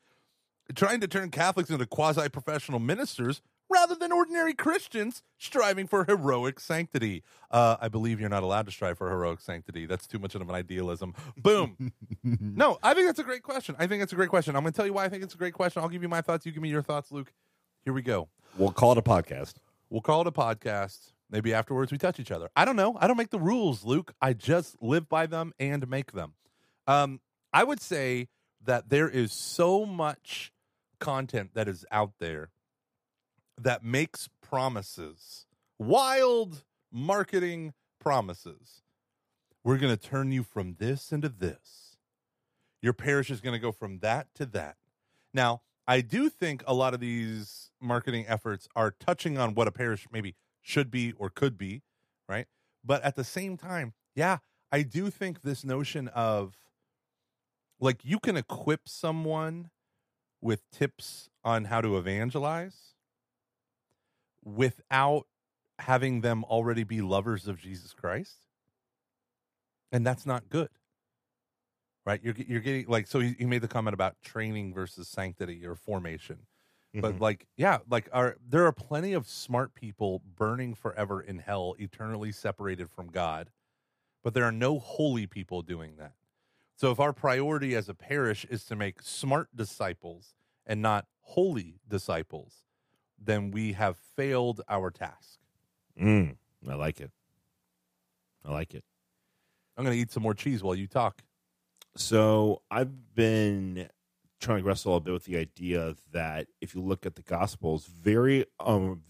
Trying to turn Catholics into quasi professional ministers rather than ordinary Christians striving for heroic sanctity. Uh, I believe you're not allowed to strive for heroic sanctity. That's too much of an idealism. Boom. [laughs] no, I think that's a great question. I think it's a great question. I'm going to tell you why I think it's a great question. I'll give you my thoughts. You give me your thoughts, Luke. Here we go. We'll call it a podcast. We'll call it a podcast. Maybe afterwards we touch each other. I don't know. I don't make the rules, Luke. I just live by them and make them. Um, I would say that there is so much content that is out there that makes promises, wild marketing promises. We're going to turn you from this into this. Your parish is going to go from that to that. Now, I do think a lot of these marketing efforts are touching on what a parish maybe should be or could be, right? But at the same time, yeah, I do think this notion of like you can equip someone with tips on how to evangelize without having them already be lovers of Jesus Christ. And that's not good. Right? You're you're getting like so he, he made the comment about training versus sanctity or formation. But Mhm. like yeah, like are there are plenty of smart people burning forever in hell, eternally separated from God. But there are no holy people doing that. So if our priority as a parish is to make smart disciples and not holy disciples, then we have failed our task. Mm, I like it. I like it. I'm going to eat some more cheese while you talk. So I've been trying to wrestle a bit with the idea that if you look at the Gospels, very um,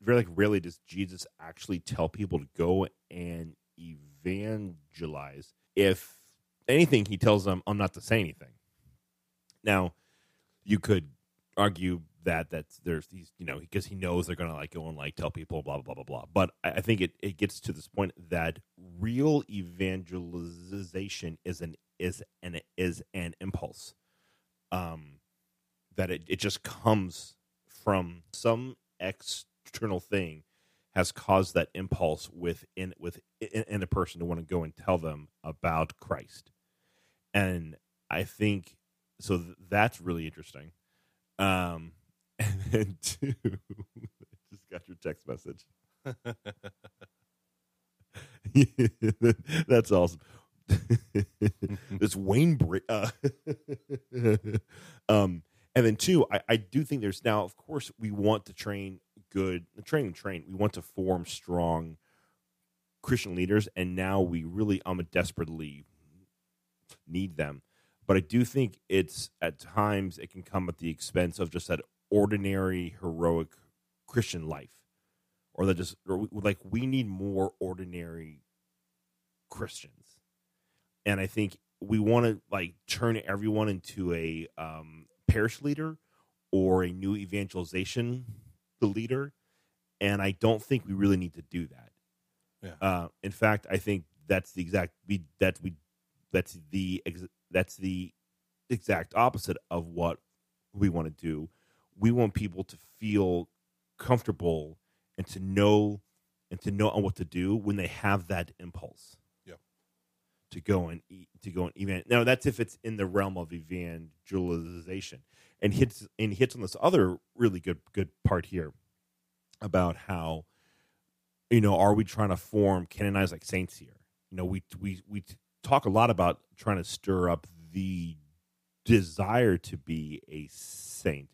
very like rarely does Jesus actually tell people to go and evangelize. If anything, he tells them, "I'm not to say anything." Now, you could argue that that's there's these you know because he knows they're gonna like go and like tell people blah blah blah blah blah. But I, think it it gets to this point that real evangelization is an is an is an impulse, um, that it it just comes from some external thing has caused that impulse within within in a person to want to go and tell them about Christ, and I think so. Th- that's really interesting. Um, [laughs] and two, [laughs] just got your text message. [laughs] that's awesome. this Wayne, Br- uh, um, and then two, I, I do think there's now, of course, we want to train good, train train. We want to form strong Christian leaders, and now we really, um, desperately need them. But I do think it's at times it can come at the expense of just that ordinary heroic Christian life, or that just or like we need more ordinary Christians, and I think we want to like turn everyone into a um, parish leader or a new evangelization leader, and I don't think we really need to do that. Yeah. Uh, in fact, I think that's the exact we that we that's the ex- that's the exact opposite of what we want to do. We want people to feel comfortable and to know and to know what to do when they have that impulse. To go and eat, to go and even now that's if it's in the realm of evangelization. And hits and hits on this other really good good part here about how you know are we trying to form canonized like saints here? You know we we we talk a lot about trying to stir up the desire to be a saint,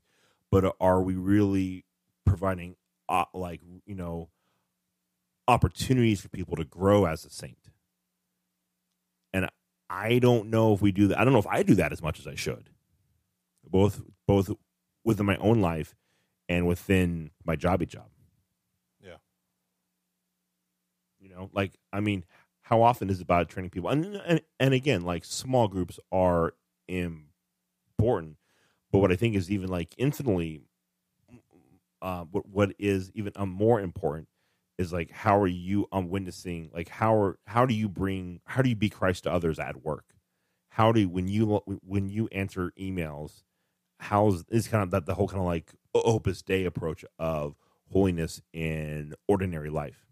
but are we really providing uh, like you know opportunities for people to grow as a saint? And I don't know if we do that. I don't know if I do that as much as I should. Both both within my own life and within my jobby job. Yeah. You know, like I mean, how often is it about training people? And and, and again, like small groups are important, but what I think is even like infinitely, uh, what what is even um, more important is like how are you um witnessing? Like how are how do you bring how do you be Christ to others at work? How do you, when you when you answer emails? How's is kind of that the whole kind of like Opus Dei approach of holiness in ordinary life?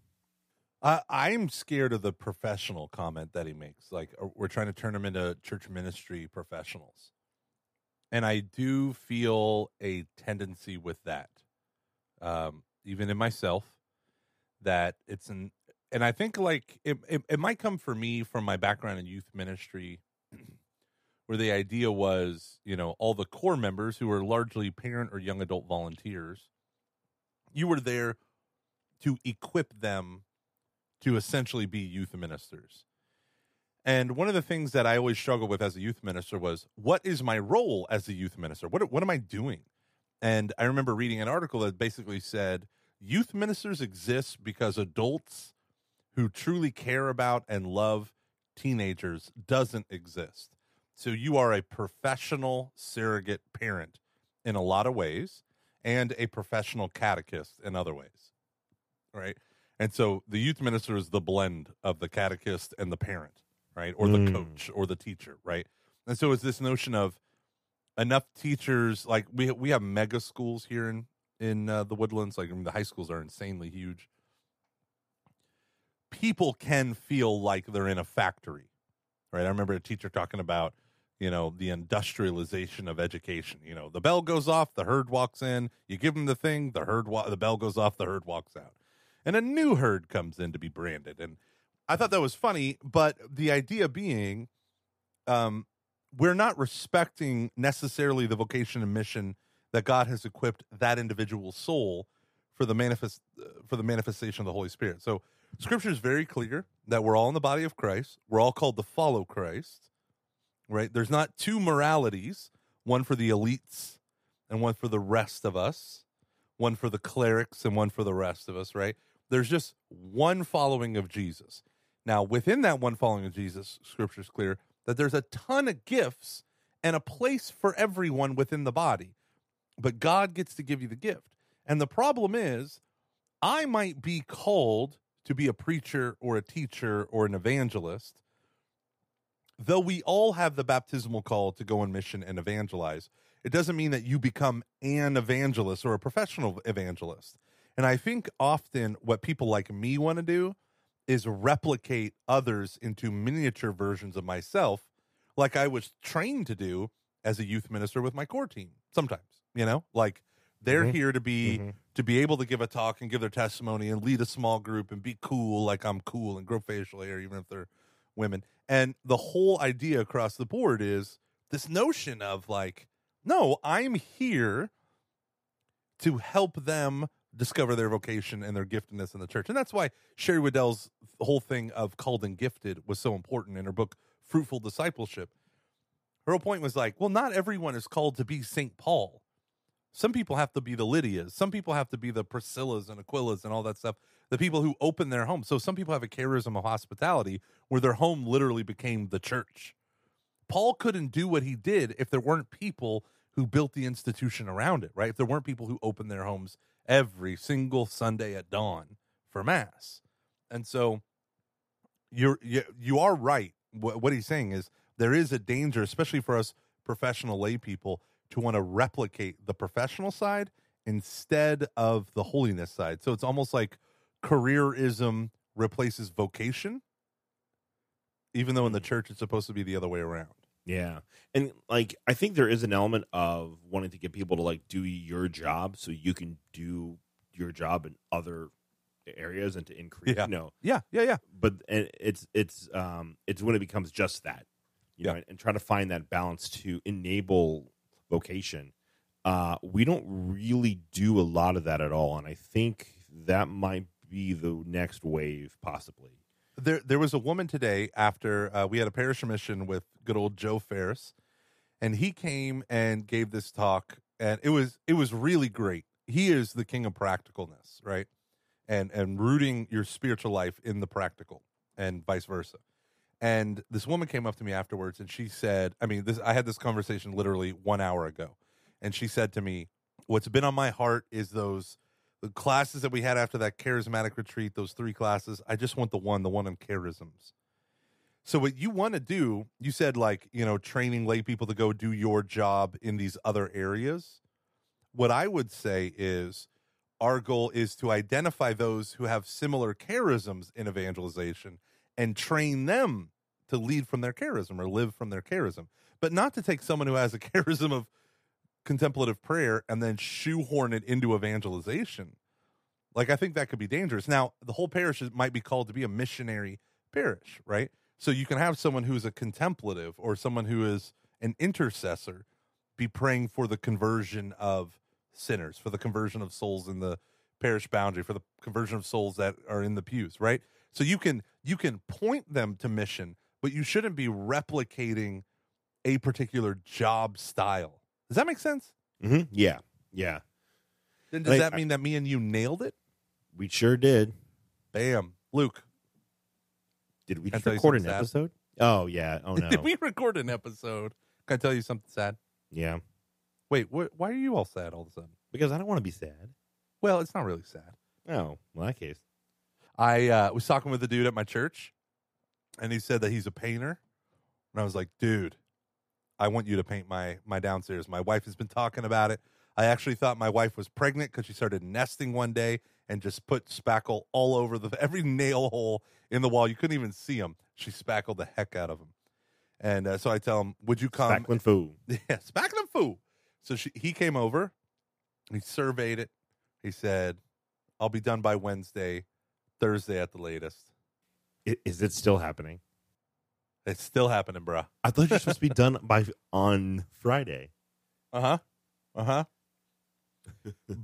Uh, I'm scared of the professional comment that he makes. Like uh, we're trying to turn them into church ministry professionals, and I do feel a tendency with that, um, even in myself, that it's an. And I think like it, it, it might come for me from my background in youth ministry, [clears throat] where the idea was, you know, all the core members who were largely parent or young adult volunteers, you were there to equip them to essentially be youth ministers. And one of the things that I always struggled with as a youth minister was what is my role as a youth minister? What what am I doing? And I remember reading an article that basically said youth ministers exist because adults who truly care about and love teenagers doesn't exist. So you are a professional surrogate parent in a lot of ways and a professional catechist in other ways. Right? And so the youth minister is the blend of the catechist and the parent, right? Or the Mm. coach or the teacher, right? And so it's this notion of enough teachers like we we have mega schools here in in uh, the woodlands like I mean, the high schools are insanely huge. People can feel like they're in a factory. Right? I remember a teacher talking about you know the industrialization of education you know the bell goes off the herd walks in you give them the thing the herd wa- the bell goes off the herd walks out and a new herd comes in to be branded. And I thought that was funny, but the idea being, um, we're not respecting necessarily the vocation and mission that God has equipped that individual soul for the manifest uh, for the manifestation of the Holy Spirit. So Scripture is very clear that we're all in the body of Christ. We're all called to follow Christ. Right? There's not two moralities, one for the elites and one for the rest of us, one for the clerics and one for the rest of us, right? There's just one following of Jesus. Now, within that one following of Jesus, scripture's clear that there's a ton of gifts and a place for everyone within the body. but God gets to give you the gift. And the problem is, I might be called to be a preacher or a teacher or an evangelist, though we all have the baptismal call to go on mission and evangelize. It doesn't mean that you become an evangelist or a professional evangelist. And I think often what people like me want to do is replicate others into miniature versions of myself, like I was trained to do as a youth minister with my core team. Sometimes, you know, like they're Mhm. here to be Mhm. to be able to give a talk and give their testimony and lead a small group and be cool, like I'm cool and grow facial hair, even if they're women. And the whole idea across the board is this notion of like, no, I'm here to help them discover their vocation and their giftedness in the church. And that's why Sherry Weddell's whole thing of called and gifted was so important in her book, Fruitful Discipleship. Her whole point was like, well, not everyone is called to be St. Paul. Some people have to be the Lydias. Some people have to be the Priscillas and Aquilas and all that stuff. The people who open their home. So some people have a charism of hospitality where their home literally became the church. Paul couldn't do what he did if there weren't people who built the institution around it, right? If there weren't people who opened their homes every single Sunday at dawn for mass. And so you're you, you are right. What, what he's saying is there is a danger, especially for us professional lay people, to want to replicate the professional side instead of the holiness side. So it's almost like careerism replaces vocation, even though in the hmm. church it's supposed to be the other way around. Yeah. And like I think there is an element of wanting to get people to like do your job so you can do your job in other areas and to increase Yeah. you know Yeah, yeah, yeah. but and it's it's um it's when it becomes just that you know and, and try to find that balance to enable vocation uh we don't really do a lot of that at all and i think that might be the next wave possibly There, there was a woman today after uh, we had a parish mission with good old Joe Ferris, and he came and gave this talk, and it was it was really great. He is the king of practicalness, right? And and rooting your spiritual life in the practical, and vice versa. And this woman came up to me afterwards, and she said, "I mean, this I had this conversation literally one hour ago, and she said to me, what's been on my heart is those." The classes that we had after that charismatic retreat, those three classes, I just want the one, the one on charisms. So what you want to do, you said like, you know, training lay people to go do your job in these other areas. What I would say is our goal is to identify those who have similar charisms in evangelization and train them to lead from their charism or live from their charism, but not to take someone who has a [laughs] charism of contemplative prayer and then shoehorn it into evangelization. Like I think that could be dangerous. Now, the whole parish is, might be called to be a missionary parish, right? So you can have someone who's a contemplative or someone who is an intercessor be praying for the conversion of sinners, for the conversion of souls in the parish boundary, for the conversion of souls that are in the pews, right? So you can you can point them to mission, but you shouldn't be replicating a particular job style. Does that make sense? mm-hmm. yeah yeah Then does Like, that mean that me and you nailed it? we sure did Bam. Luke, did we Can I just tell you record an something sad? episode oh yeah oh [laughs] no did we record an episode? Can I tell you something sad? yeah Wait, wh- why are you all sad all of a sudden? because i don't want to be sad Well, it's not really sad. oh well in that case I uh, was talking with a dude at my church, and he said that he's a painter, and I was like, dude, I want you to paint my my downstairs. My wife has been talking about it. I actually thought my wife was pregnant because she started nesting one day and just put spackle all over the [laughs] every nail hole in the wall. You couldn't even see them. She spackled the heck out of them. And uh, so I tell him, "Would you come?" Spackman Foo. [laughs] Yeah, spackling foo. So she, he came over, he surveyed it. He said, "I'll be done by Wednesday, Thursday at the latest." Is it still happening? It's still happening, bruh. I thought you were supposed to be [laughs] done by on Friday. Uh huh. Uh huh.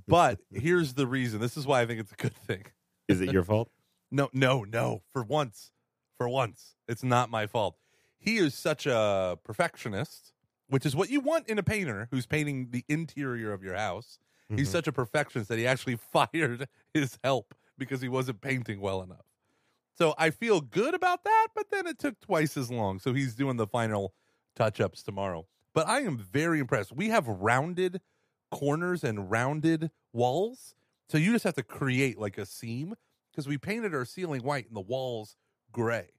but here's the reason. This is why I think it's a good thing. Is it your fault? [laughs] No, no, no. For once, for once, it's not my fault. He is such a perfectionist, which is what you want in a painter who's painting the interior of your house. He's Mhm. such a perfectionist that he actually [laughs] fired his help because he wasn't painting well enough. So I feel good about that, but then it took twice as long. So he's doing the final touch ups tomorrow. But I am very impressed. We have rounded corners and rounded walls. So you just have to create like a seam because we painted our ceiling white and the walls gray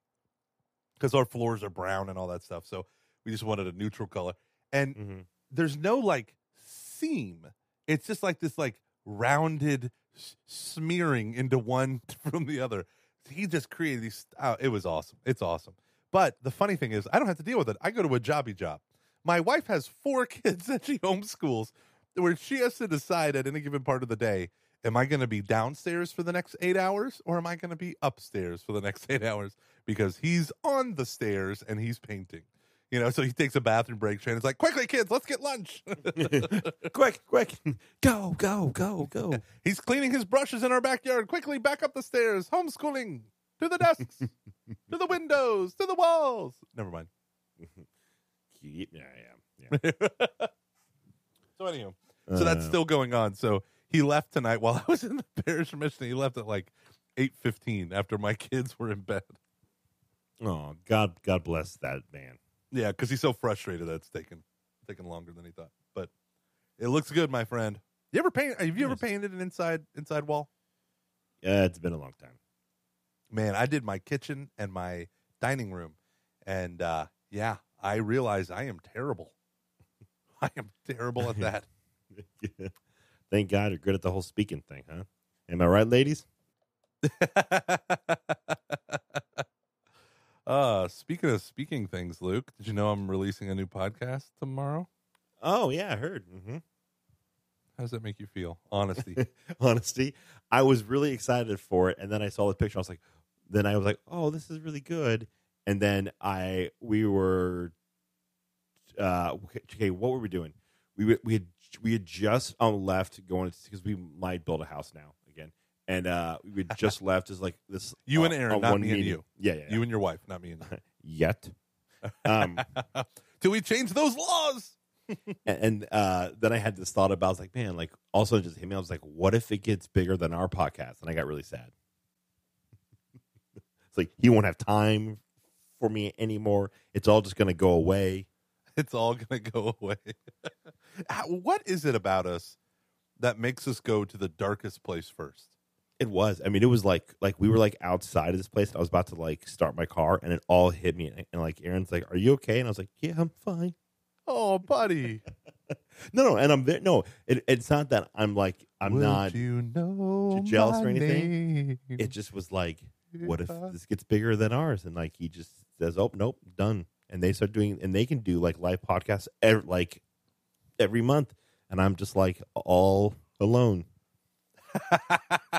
because our floors are brown and all that stuff. So we just wanted a neutral color. And Mhm. there's no like seam. It's just like this like rounded smearing into one [laughs] from the other. He just created these. Oh, it was awesome. It's awesome. But the funny thing is, I don't have to deal with it. I go to a jobby job. My wife has four [laughs] kids that she homeschools, where she has to decide at any given part of the day: Am I going to be downstairs for the next eight hours, or am I going to be upstairs for the [laughs] next eight hours? Because he's on the stairs and he's painting. You know, so he takes a bathroom break. Shannon's like, "Quickly, kids, let's get lunch." [laughs] quick, quick, go, go, go, go. [laughs] He's cleaning his brushes in our backyard. Quickly, back up the stairs. Homeschooling to the desks, to the windows, to the walls. Never mind. [laughs] yeah, yeah, yeah. So anyhow, so that's Uh, still going on. So he left tonight while I was in the parish mission. He left at like eight fifteen after my kids were in bed. Oh, God, God bless that man. Yeah, because he's so frustrated that it's taken taken longer than he thought. But it looks good, my friend. You ever paint? Have you ever painted an inside inside wall? Yeah, it's been a long time. Man, I did my kitchen and my dining room, and uh, yeah, I realize I am terrible. [laughs] I am terrible at that. [laughs] Thank God you're good at the whole speaking thing, huh? Am I right, ladies? [laughs] uh, speaking of speaking things, Luke, did you know I'm releasing a new podcast tomorrow? Oh yeah, I heard. Mm-hmm. How does that make you feel? Honesty. [laughs] Honesty, I was really excited for it, and then I saw the picture. I was like, then I was like, oh, this is really good. And then I, we were, uh, okay, what were we doing? We we had we had just um, left going because we might build a house now and uh, we [laughs] just left as like this. You and uh, Aaron, uh, not me and you. Yeah, yeah, yeah. You and your wife, not me and you. [laughs] yet. Um, [laughs] Till we change those laws. and, and uh, then I had this thought about, I was like, man, like also just hit me. I was like, what if it gets bigger than our podcast? And I got really sad. it's like he won't have time for me anymore. It's all just going to go away. It's all going to go away. How- what is it about us that makes us go to the darkest place first? It was. I mean, it was like like we were like outside of this place. I was about to like start my car, and it all hit me. And, and like Aaron's like, "Are you okay?" And I was like, "Yeah, I'm fine." Oh, buddy. [laughs] No, no, and I'm there. No, it, it's not that I'm like I'm Would not. you know jealous or anything? name? It just was like, what if this gets bigger than ours? And like he just says, "Oh, nope, done." And they start doing, and they can do like live podcasts every, like every month, and I'm just like all alone. [laughs]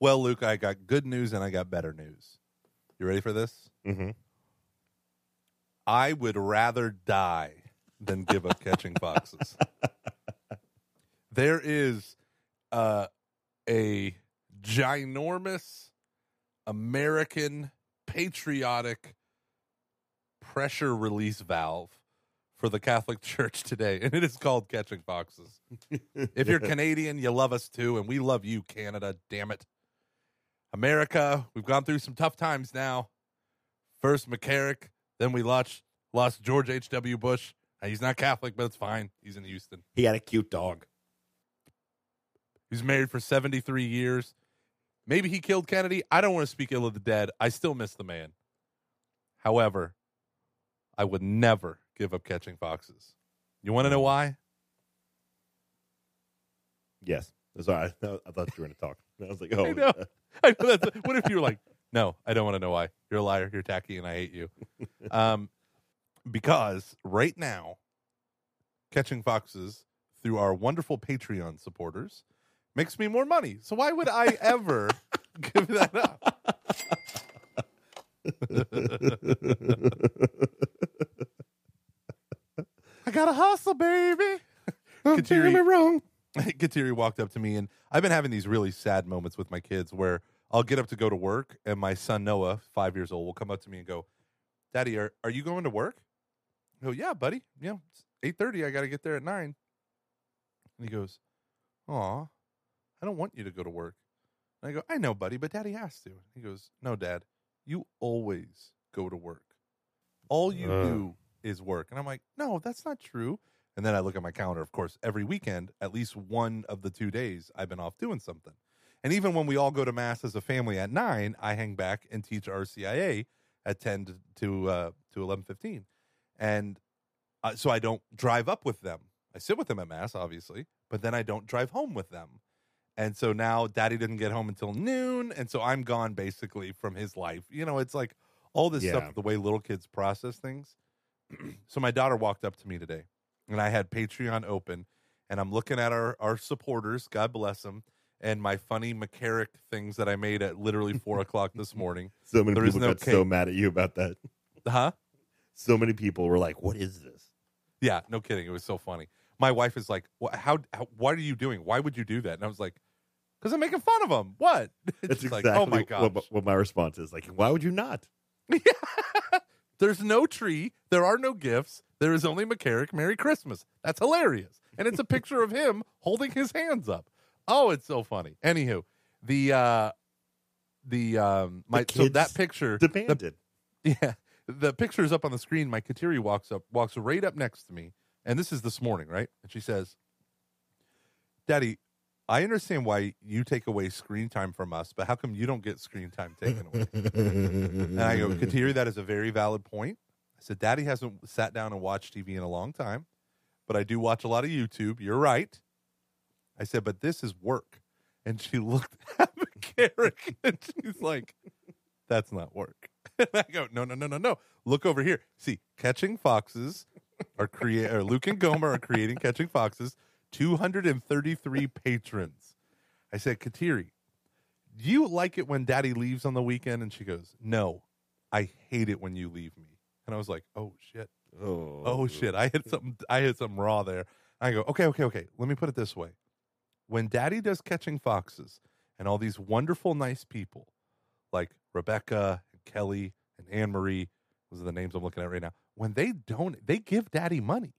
well, Luke, I got good news and I got better news. You ready for this? Mm-hmm. I would rather die than give up catching [laughs] foxes. There is uh, a ginormous American patriotic pressure release valve for the Catholic [laughs] Church today, and it is called Catching Foxes. If you're [laughs] Canadian, you love us too, and we love you, Canada. Damn it. America, we've gone through some tough times now. First McCarrick, then we lost lost George H. W. Bush. He's not Catholic, but it's fine. He's in Houston. He had a cute dog. He's married for 73 years. Maybe he killed Kennedy. I don't want to speak ill of the dead. I still miss the man. However, I would never give up catching foxes. You want to know why? Yes, sorry, I, [laughs] I thought you were going to talk. I was like, [laughs] oh, [laughs] I know. That's what if you were like, no, I don't want to know why. You're a liar. You're tacky, and I hate you. [laughs] Um, because right now, catching foxes through our wonderful Patreon supporters makes me more money. So why would I ever [laughs] give that up? I gotta hustle, baby. Don't get me wrong. Kateri walked up to me, and I've been having these really sad moments with my kids where I'll get up to go to work, and my son Noah, five years old, will come up to me and go, "Daddy, are are you going to work?" I go, "Yeah, buddy. Yeah, it's eight thirty. I got to get there at 9. And he goes, "Aw, I don't want you to go to work." And I go, "I know, buddy, but Daddy has to." He goes, "No, Dad, you always go to work. All you Ugh. do is work." And I'm like, "No, that's not true." And then I look at my calendar. Of course, every weekend, at least one of the two days, I've been off doing something. And even when we all go to mass as a family at nine, I hang back and teach RCIA at ten to to, uh, to eleven fifteen, and uh, so I don't drive up with them. I sit with them at mass, obviously, but then I don't drive home with them. And so now Daddy didn't get home until noon, and so I'm gone basically from his life. You know, it's like all this Yeah. stuff, the way little kids process things. [clears throat] so my daughter walked up to me today, and I had Patreon open, and I'm looking at our our supporters. God bless them. And my funny McCarrick things that I made at literally four [laughs] o'clock this morning. So many There people no got so mad at you about that. Huh? So many people were like, "What is this?" Yeah, no kidding. It was so funny. My wife is like, "How? how what are you doing? Why would you do that?" And I was like, "Because I'm making fun of him. What?" [laughs] That's exactly like, "Oh my god!" what, what my response is. Like, why would you not? [laughs] There's no tree. There are no gifts. There is only McCarrick. Merry Christmas. That's hilarious. And it's a picture of him holding his hands up. Oh, it's so funny. Anywho, the uh the um my so kids that picture Demanded. Yeah, the picture is up on the screen. My Kateri walks up, walks right up next to me, and this is this morning, right? And she says, "Daddy, I understand why you take away screen time from us, but how come you don't get screen time taken away?" and I go, "Kateri, that is a very valid point." I said, "Daddy hasn't sat down and watched TV in a long time, but I do watch a lot of YouTube. You're right." I said, "But this is work," and she [laughs] looked at McCarrick, [laughs] and she's like, "That's not work." [laughs] And I go, no, no, no, no, no. Look over here. See, catching foxes are create or Luke and Gomer are creating catching foxes. Two hundred and thirty-three patrons. I said, Kateri, do you like it when Daddy leaves on the weekend? And she goes, No, I hate it when you leave me. And I was like, Oh shit, oh, oh shit. I hit something. I hit something raw there. I go, okay, okay, okay. Let me put it this way: when Daddy does catching foxes, and all these wonderful, nice people like Rebecca and Kelly and Anne Marie, those are the names I'm looking at right now. When they don't, they give Daddy money,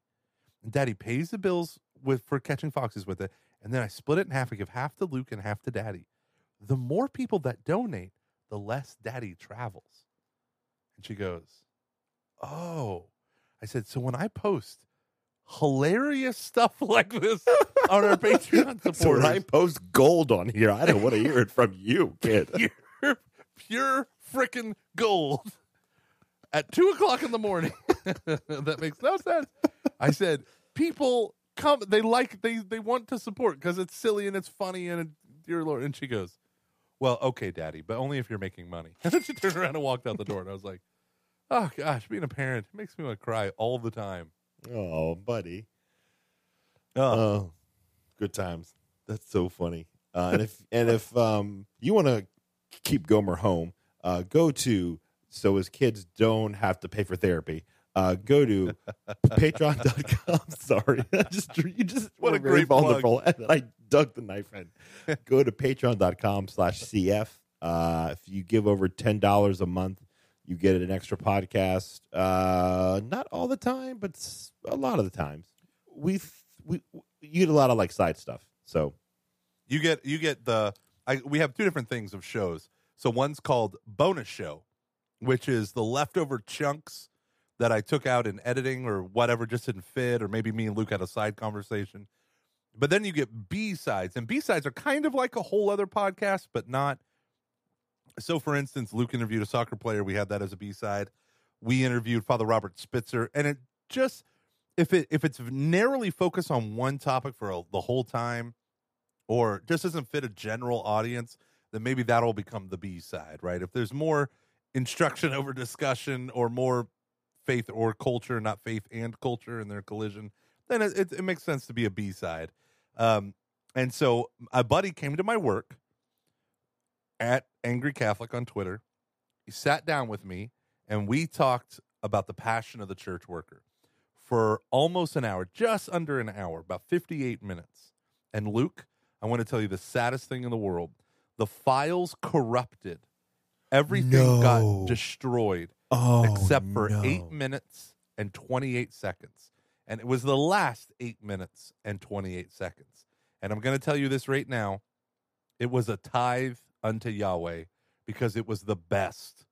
and Daddy pays the bills with for catching foxes with it, and then I split it in half. I give half to Luke and half to Daddy. The more people that donate, the less Daddy travels. And she goes, "Oh." I said, "So when I post hilarious stuff [laughs] like this on our Patreon [laughs] So supporters, when I post gold on here, I don't want to hear it from you, kid. [laughs] pure, pure freaking gold at two o'clock in the morning. that makes no sense. I said, people come, they like, they they want to support because it's silly and it's funny and it, dear Lord. And she goes, "Well, okay, Daddy, but only if you're making money." [laughs] And then she turned around and walked out the door, and I was like, "Oh gosh, being a parent makes me want to cry all the time." Oh, buddy. Oh, Oh, good times. That's so funny. Uh, and if and if um, you want to keep Gomer home, uh, go to so his kids don't have to pay for therapy. Uh, go to patreon.com. [laughs] Sorry, just you just What a great plug. and I dug the knife in. go to patreon.com/slash cf. Uh, if you give over ten dollars a month, you get an extra podcast. Uh, not all the time, but a lot of the times. We we you get a lot of like side stuff. So You get you get the I, we have two different things of shows. So one's called bonus show, which is the leftover chunks that I took out in editing or whatever just didn't fit, or maybe me and Luke had a side conversation. But then you get B sides, and B sides are kind of like a whole other podcast, but not. So, for instance, Luke interviewed a soccer player. We had that as a B side. We interviewed Father Robert Spitzer, and it just if it if it's narrowly focused on one topic for a, the whole time, or just doesn't fit a general audience, then maybe that'll become the B side, right? If there's more instruction [laughs] over discussion or more faith or culture, not faith and culture in their collision, then it, it, it makes sense to be a B side. Um, and so a buddy came to my work at Angry Catholic on Twitter. He sat down with me and we talked about the passion of the church worker for almost an hour, just under an hour, about 58 minutes. And Luke, I want to tell you the saddest thing in the world. The files corrupted. Everything No. got destroyed oh, except for eight minutes and 28 seconds. And it was the last eight minutes and 28 seconds. And I'm going to tell you this right now it was a tithe unto Yahweh because it was the best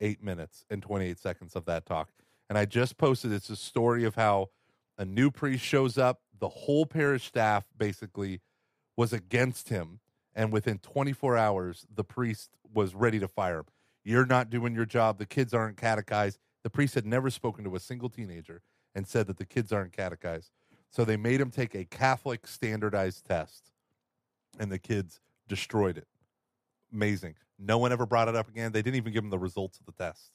eight minutes and 28 seconds of that talk. And I just posted it's a story of how A new priest shows up. The whole parish staff basically was against him. And within 24 hours, the priest was ready to fire him. You're not doing your job. The kids aren't catechized. The priest had never spoken to a single teenager and said that the kids aren't catechized. So they made him take a Catholic standardized test, and the kids destroyed it. Amazing. No one ever brought it up again. They didn't even give him the results of the test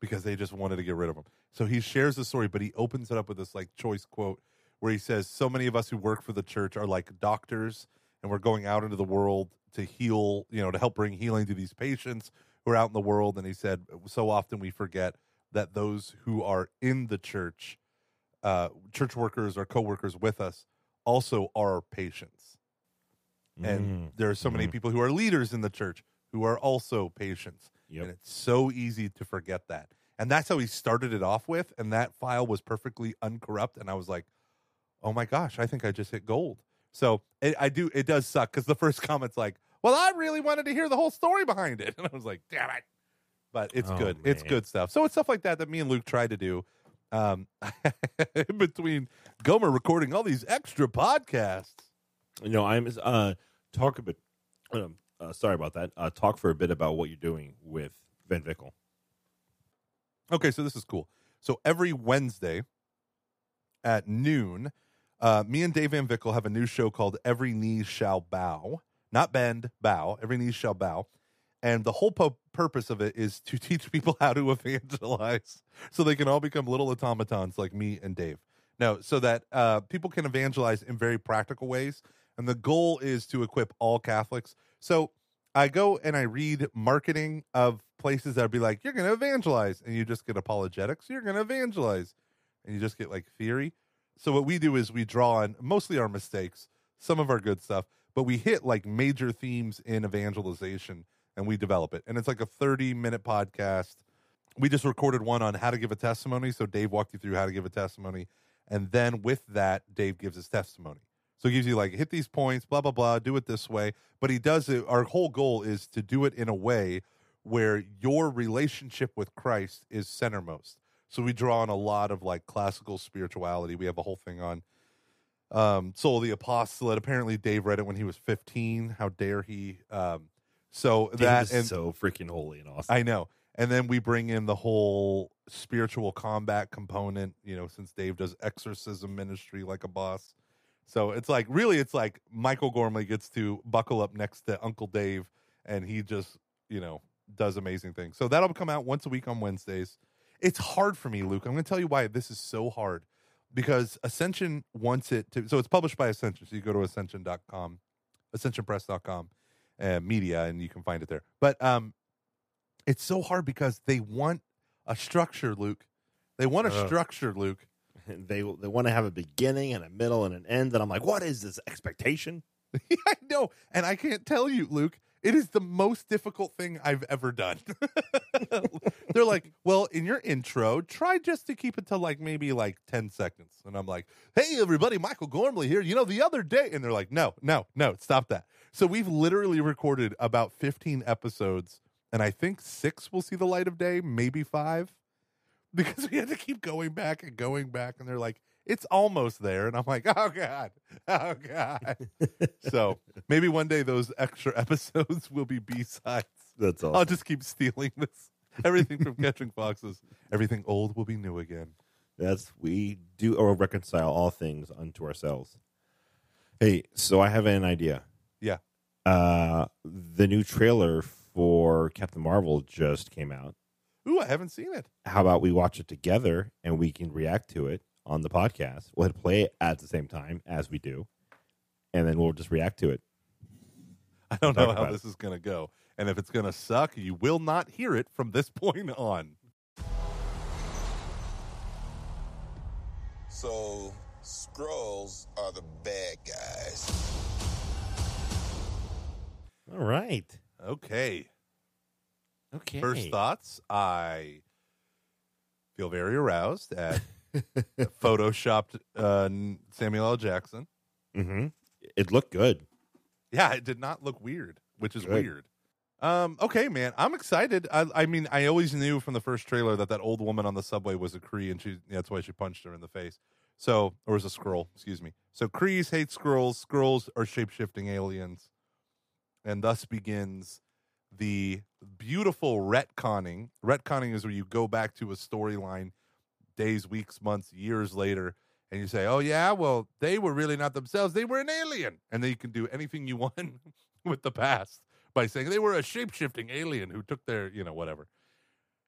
because they just wanted to get rid of him. So he shares the story, but he opens it up with this like choice quote where he says, So many of us who work for the church are like doctors and we're going out into the world to heal, you know, to help bring healing to these patients who are out in the world. And he said, So often we forget that those who are in the church, uh, church workers or co workers with us, also are patients. And there are so many people who are leaders in the church who are also patients. Yep. And it's so easy to forget that. And that's how he started it off with. And that file was perfectly uncorrupt. And I was like, oh my gosh, I think I just hit gold. So it, I do, it does suck because the first [laughs] comment's like, well, I really wanted to hear the whole story behind it. [laughs] And I was like, damn it. But it's Oh, good. It's good stuff. So it's stuff like that that me and Luke tried to do um, [laughs] in between Gomer recording all these extra podcasts. You know, I'm uh talk a bit. Um, uh, sorry about that. Uh, talk for a bit about what you're doing with Van Vickle. Okay, so this is cool. So every Wednesday at noon, uh, me and Dave Van Vickle have a new show called Every Knee Shall Bow. Not bend, bow. Every knee shall bow. And the whole pu- purpose of it is to [laughs] teach people how to evangelize so they can all become little automatons like me and Dave. No, so that uh, people can evangelize in very practical ways. And the goal is to equip all Catholics. So I go and I read marketing of places that would be like, you're going to evangelize. And you just get apologetics. You're going to evangelize. And you just get like theory. So what we do is we draw on mostly our mistakes, some of our good stuff, but we hit like major themes in evangelization and we develop it. And it's like a 30 minute podcast. We just recorded one on how to give a testimony. So Dave walked you through how to give a testimony. And then with that, Dave gives his testimony. So he gives you like hit these points, blah blah blah, do it this way. But he does it. Our whole goal is to do it in a way where your relationship with Christ is centermost. So we draw on a lot of like classical spirituality. We have a whole thing on um, Soul of the Apostolate. Apparently, Dave read it when he was 15. How dare he? Um, so Dave that is and so freaking holy and awesome. I know. And then we bring in the whole spiritual combat component, you know, since Dave does exorcism ministry like a boss. So it's like really it's like Michael Gormley gets to buckle up next to Uncle Dave and he just, you know, does amazing things. So that'll come out once a week on Wednesdays. It's hard for me, Luke. I'm going to tell you why this is so hard because Ascension wants it to so it's published by Ascension. So you go to ascension.com, ascensionpress.com uh, media and you can find it there. But um it's so hard because they want a structure, Luke. They want a structure, Luke. [laughs] they they want to have a beginning and a middle and an end, and I'm like, what is this expectation? [laughs] I know, and I can't tell you, Luke. It is the most difficult thing I've ever done. [laughs] They're like, well, in your intro, try just to keep it to like maybe like 10 seconds. And I'm like, hey, everybody, Michael Gormley here. You know, the other day. And they're like, no, no, no, stop that. So we've literally recorded about 15 episodes, and I think six will see the light of day, maybe five, because we had to keep going back and going back. And they're like, it's almost there. And I'm like, [laughs] oh, God, oh, God. [laughs] so maybe one day those extra [laughs] episodes will be B sides. That's awesome. I'll just keep stealing this. Everything from Catching Foxes. Everything old will be new again. That's we do or reconcile all things unto ourselves. Hey, so I have an idea. Yeah. Uh, the new trailer for Captain Marvel just came out. Ooh, I haven't seen it. How about we watch it together and we can react to it on the podcast? We'll hit play it at the same time as we do, and then we'll just react to it. I don't know how this is going to go. And if it's going to suck, you will not hear it from this [laughs] point on. So, Skrulls are the bad guys. All right. Okay. Okay. First thoughts I feel very aroused at [laughs] [laughs] photoshopped uh, Samuel L. Jackson. Mm-hmm. It looked good. Yeah, it did not look weird, which is Good. weird. Um, okay, man, I'm excited. I, I mean, I always knew from the first trailer that that old woman on the subway was a Kree, and she that's why she punched her in the face. So, or was a Skrull? Excuse me. So, Krees hate Skrulls. Skrulls are shape shifting aliens, and thus begins the beautiful retconning. Retconning is where you go back to a storyline days, weeks, months, years later, and you say, "Oh yeah, well they were really not themselves; they were an alien," and then you can do anything you [laughs] want with the past by saying they were a shape shifting alien who took their, you know, whatever.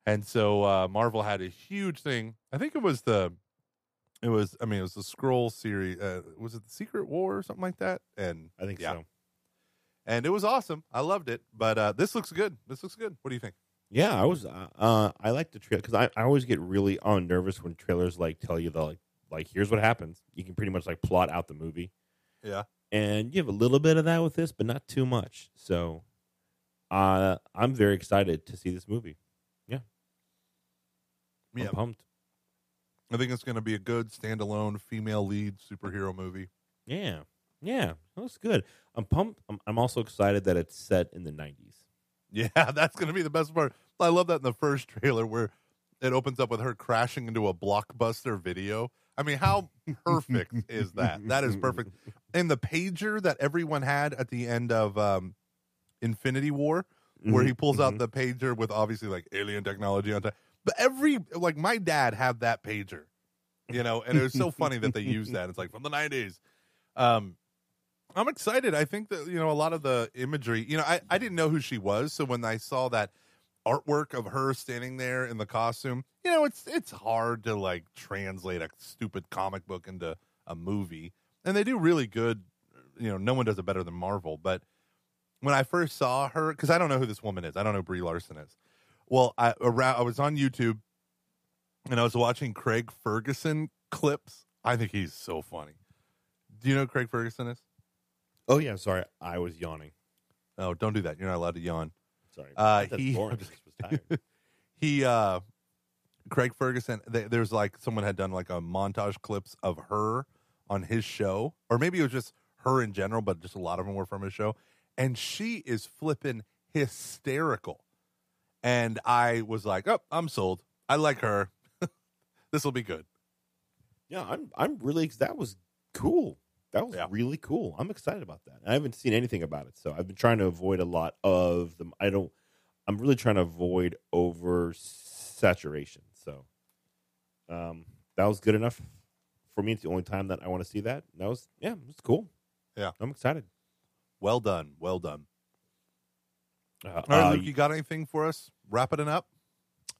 And so uh, Marvel had a huge thing. I think it was the, it was. I mean, it was the Skrull series. Uh, was it the Secret War or something like that? And I think yeah. so. and it was awesome. I loved it. But uh, this looks good. This looks good. What do you think? Yeah, I was. Uh, uh, I like the trailer because I, I always get really uh, nervous when trailers like tell you the like like here's what happens. You can pretty much like plot out the movie, Yeah. and you have a little bit of that with this, but not too much. So, uh, I'm very excited to see this movie. I'm Yeah. pumped. I think it's going to be a good standalone female lead superhero movie. Yeah, yeah, that's good. I'm pumped. I'm, I'm also excited that it's set in the 90s. Yeah, [laughs] that's going to be the best part. I love that in the first trailer where it opens up with her crashing into a blockbuster video. I mean, how perfect is that? That is perfect. And the pager that everyone had at the end of um, Infinity War, where he pulls out the pager with obviously like alien technology on top. But every like my dad had that pager, you know, and it was so funny that they used that. It's like from the nineties. Um, I'm excited. I think that you know a lot of the imagery. You know, I I didn't know who she was, so when I saw that artwork of her standing there in the costume, you know, it's it's hard to like translate a stupid comic book into a movie, and they do really good. You know, no one does it better than Marvel, but when I first saw her, because I don't know who this woman is, I don't know Brie Larson is. Well, I around I was on YouTube and I was watching Craig Ferguson clips. I think he's so funny. Do you know Craig Ferguson is? Oh yeah, sorry, I was yawning. Oh, don't do that. You're not allowed to yawn. Sorry, Uh, That's he- boring. [laughs] I just was tired. [laughs] He uh Craig Ferguson th- there's like someone had done like a montage clips of her on his show or maybe it was just her in general but just a lot of them were from his show and she is flipping hysterical. And I was like, "Oh, I'm sold. I like her. [laughs] this will be good." Yeah, I'm I'm really that was cool. That was Yeah. really cool. I'm excited about that. I haven't seen anything about it, so I've been trying to avoid a lot of them. I don't. I'm really trying to avoid over saturation. So, um, that was good enough for me. It's the only time that I want to see that. That was yeah, it was cool. Yeah. I'm excited. Well done. Well done. Uh, All right, uh, Luke, you got anything for us? Wrapping it up?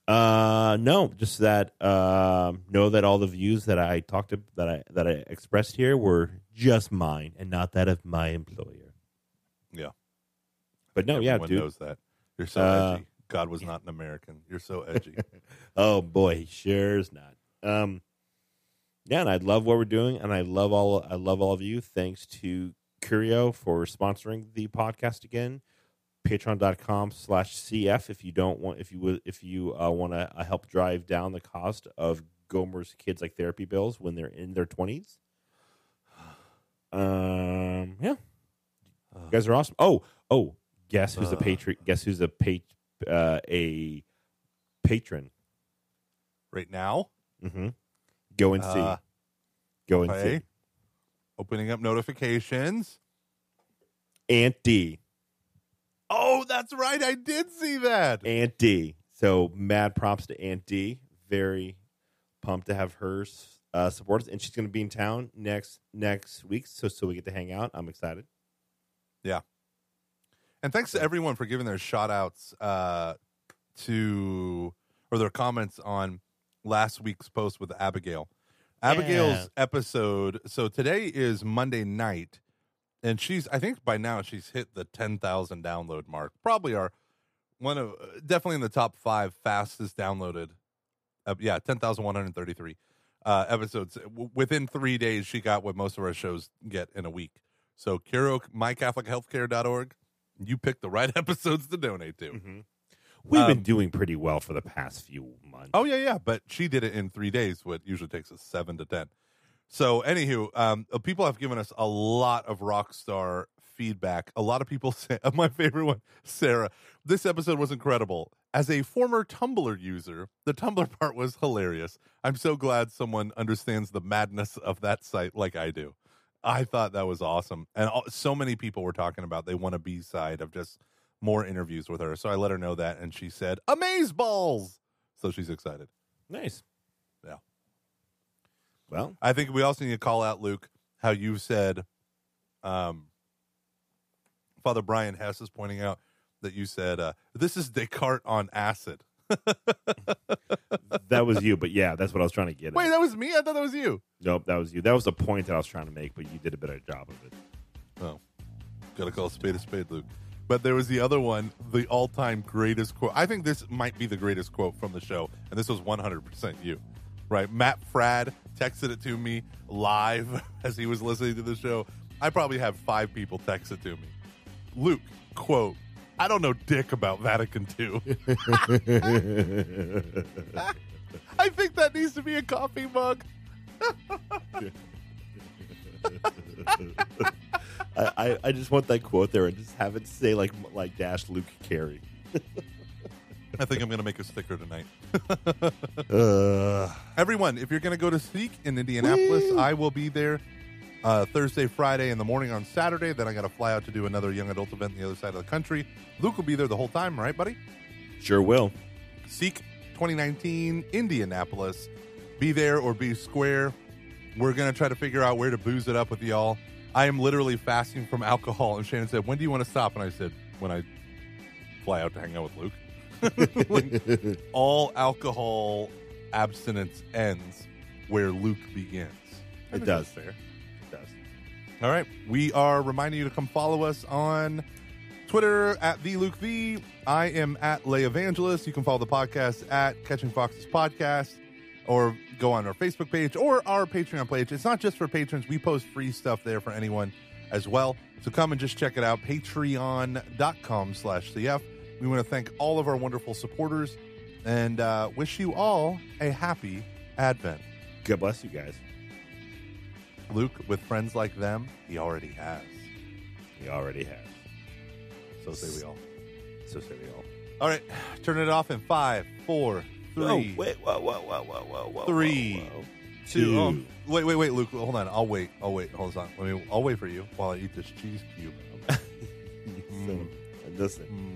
Uh, no, just that. Um, know that all the views that I talked to, that I that I expressed here were just mine and not that of my employer. Yeah. But no, yeah, Everyone dude. knows that. You're so Uh, edgy. God was not an American. You're so edgy. [laughs] Oh boy, he sure is not. Um, yeah, and I love what we're doing, and I love all I love all of you. Thanks to Curio for sponsoring the podcast again. Patreon.com slash CF if you don't want if you would if you uh, want to uh, help drive down the cost of Gomer's kids like therapy bills when they're in their twenties. Um, yeah, you guys are awesome. Oh, oh, guess who's a Uh. patron? Guess who's a pat uh, a patron? right now, Mm-hmm. Go and see. Uh, Go and okay. see. Opening up notifications. Aunt D. Oh, that's right. I did see that. Aunt D. So mad props to Aunt D. Very pumped to have her uh, support us, and she's going to be in town next next week, so so we get to hang out. I'm excited. Yeah. And thanks to everyone for giving their shout outs uh, to, or their comments on last week's post with Abigail. Abigail's Yeah. episode. So today is Monday night, and she's, I think by now she's hit the 10,000 download mark. Probably our, one of, uh, definitely in the top five fastest downloaded. Uh, yeah, 10,133 uh, episodes. W- within three days, she got what most of our shows get in a week. So, Kiro, mycatholichealthcare.org, you picked the right [laughs] episodes to donate to. Mm-hmm. We've been Um, doing pretty well for the past few months. Oh yeah, yeah. But she did it in three days, what usually takes us seven to ten. So, anywho, um, uh, people have given us a lot of rock star feedback. A lot of people [laughs] say, [laughs] my favorite one, Sarah, this episode was incredible. As a former Tumblr user, the Tumblr [laughs] part was hilarious. I'm so glad someone understands the madness of that site like I do. I thought that was awesome. And all, so many people were talking about they want a B side of just more interviews with her. So I let her know that, and she said, Amaze balls. So she's excited. Nice. Well, I think we also need to call out, Luke, how you said, um, Father Brian Hess is pointing out that you said, uh, this is Descartes on acid. [laughs] that was you, but yeah, that's what I was trying to get Wait, at. that was me? I thought that was you. Nope, that was you. That was the point that I was trying to make, but you did a better job of it. Oh, gotta call a spade a spade, Luke. But there was the other one, the all time greatest quote. I think this might be the greatest quote from the show, and this was 100% you. Right? Matt Fradd texted it to me live [laughs] as he was listening to the show. I probably have five people text it to me. Luke, quote, I don't know dick about Vatican II. [laughs] I think that needs to be a coffee mug. [laughs] I, I, I just want that quote there and just have it say like like dash Luke Carey. I think I'm going to make a sticker tonight. [laughs] Uh, Everyone, if you're going to go to Seek in Indianapolis, I will be there uh, Thursday, Friday in the morning on Saturday. Then I got to fly out to do another young adult event on the other side of the country. Luke will be there the whole time, right, buddy? sure will. Seek 2019 Indianapolis. Be there or be square. We're going to try to figure out where to booze it up with y'all. I am literally fasting from alcohol. And Shannon said, When do you want to stop? And I said, When I fly out to hang out with Luke. [laughs] Like, all alcohol abstinence ends where Luke begins. I It does. that's fair. It does. All right. We are reminding you to come follow us on Twitter at the Luke V. I am at Lay Evangelist. You can follow the podcast at Catching Foxes Podcast or go on our Facebook page or our Patreon page. It's not just for patrons. We post free stuff there for anyone as well. So come and just check it out. Patreon.com slash CF. We want to thank all of our wonderful supporters and uh, wish you all a happy Advent. God bless you guys. Luke, with friends like them, he already has. He already has. So say we all. So say we all. All right, turn it off in five, four, three, Oh, wait, whoa, whoa, whoa, whoa, whoa, whoa, Three. whoa, whoa. two. Oh, wait, wait, wait, Luke. Hold on. I'll wait. I'll wait. Hold on. Let me. I'll wait for you while I eat this cheese cube. So, [laughs] and listen, Mm.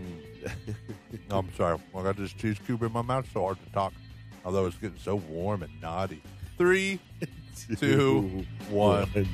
[laughs] No, I'm sorry. I got this cheese cube in my mouth. So hard to talk. Although it's getting so warm and naughty. Three, [laughs] two, one.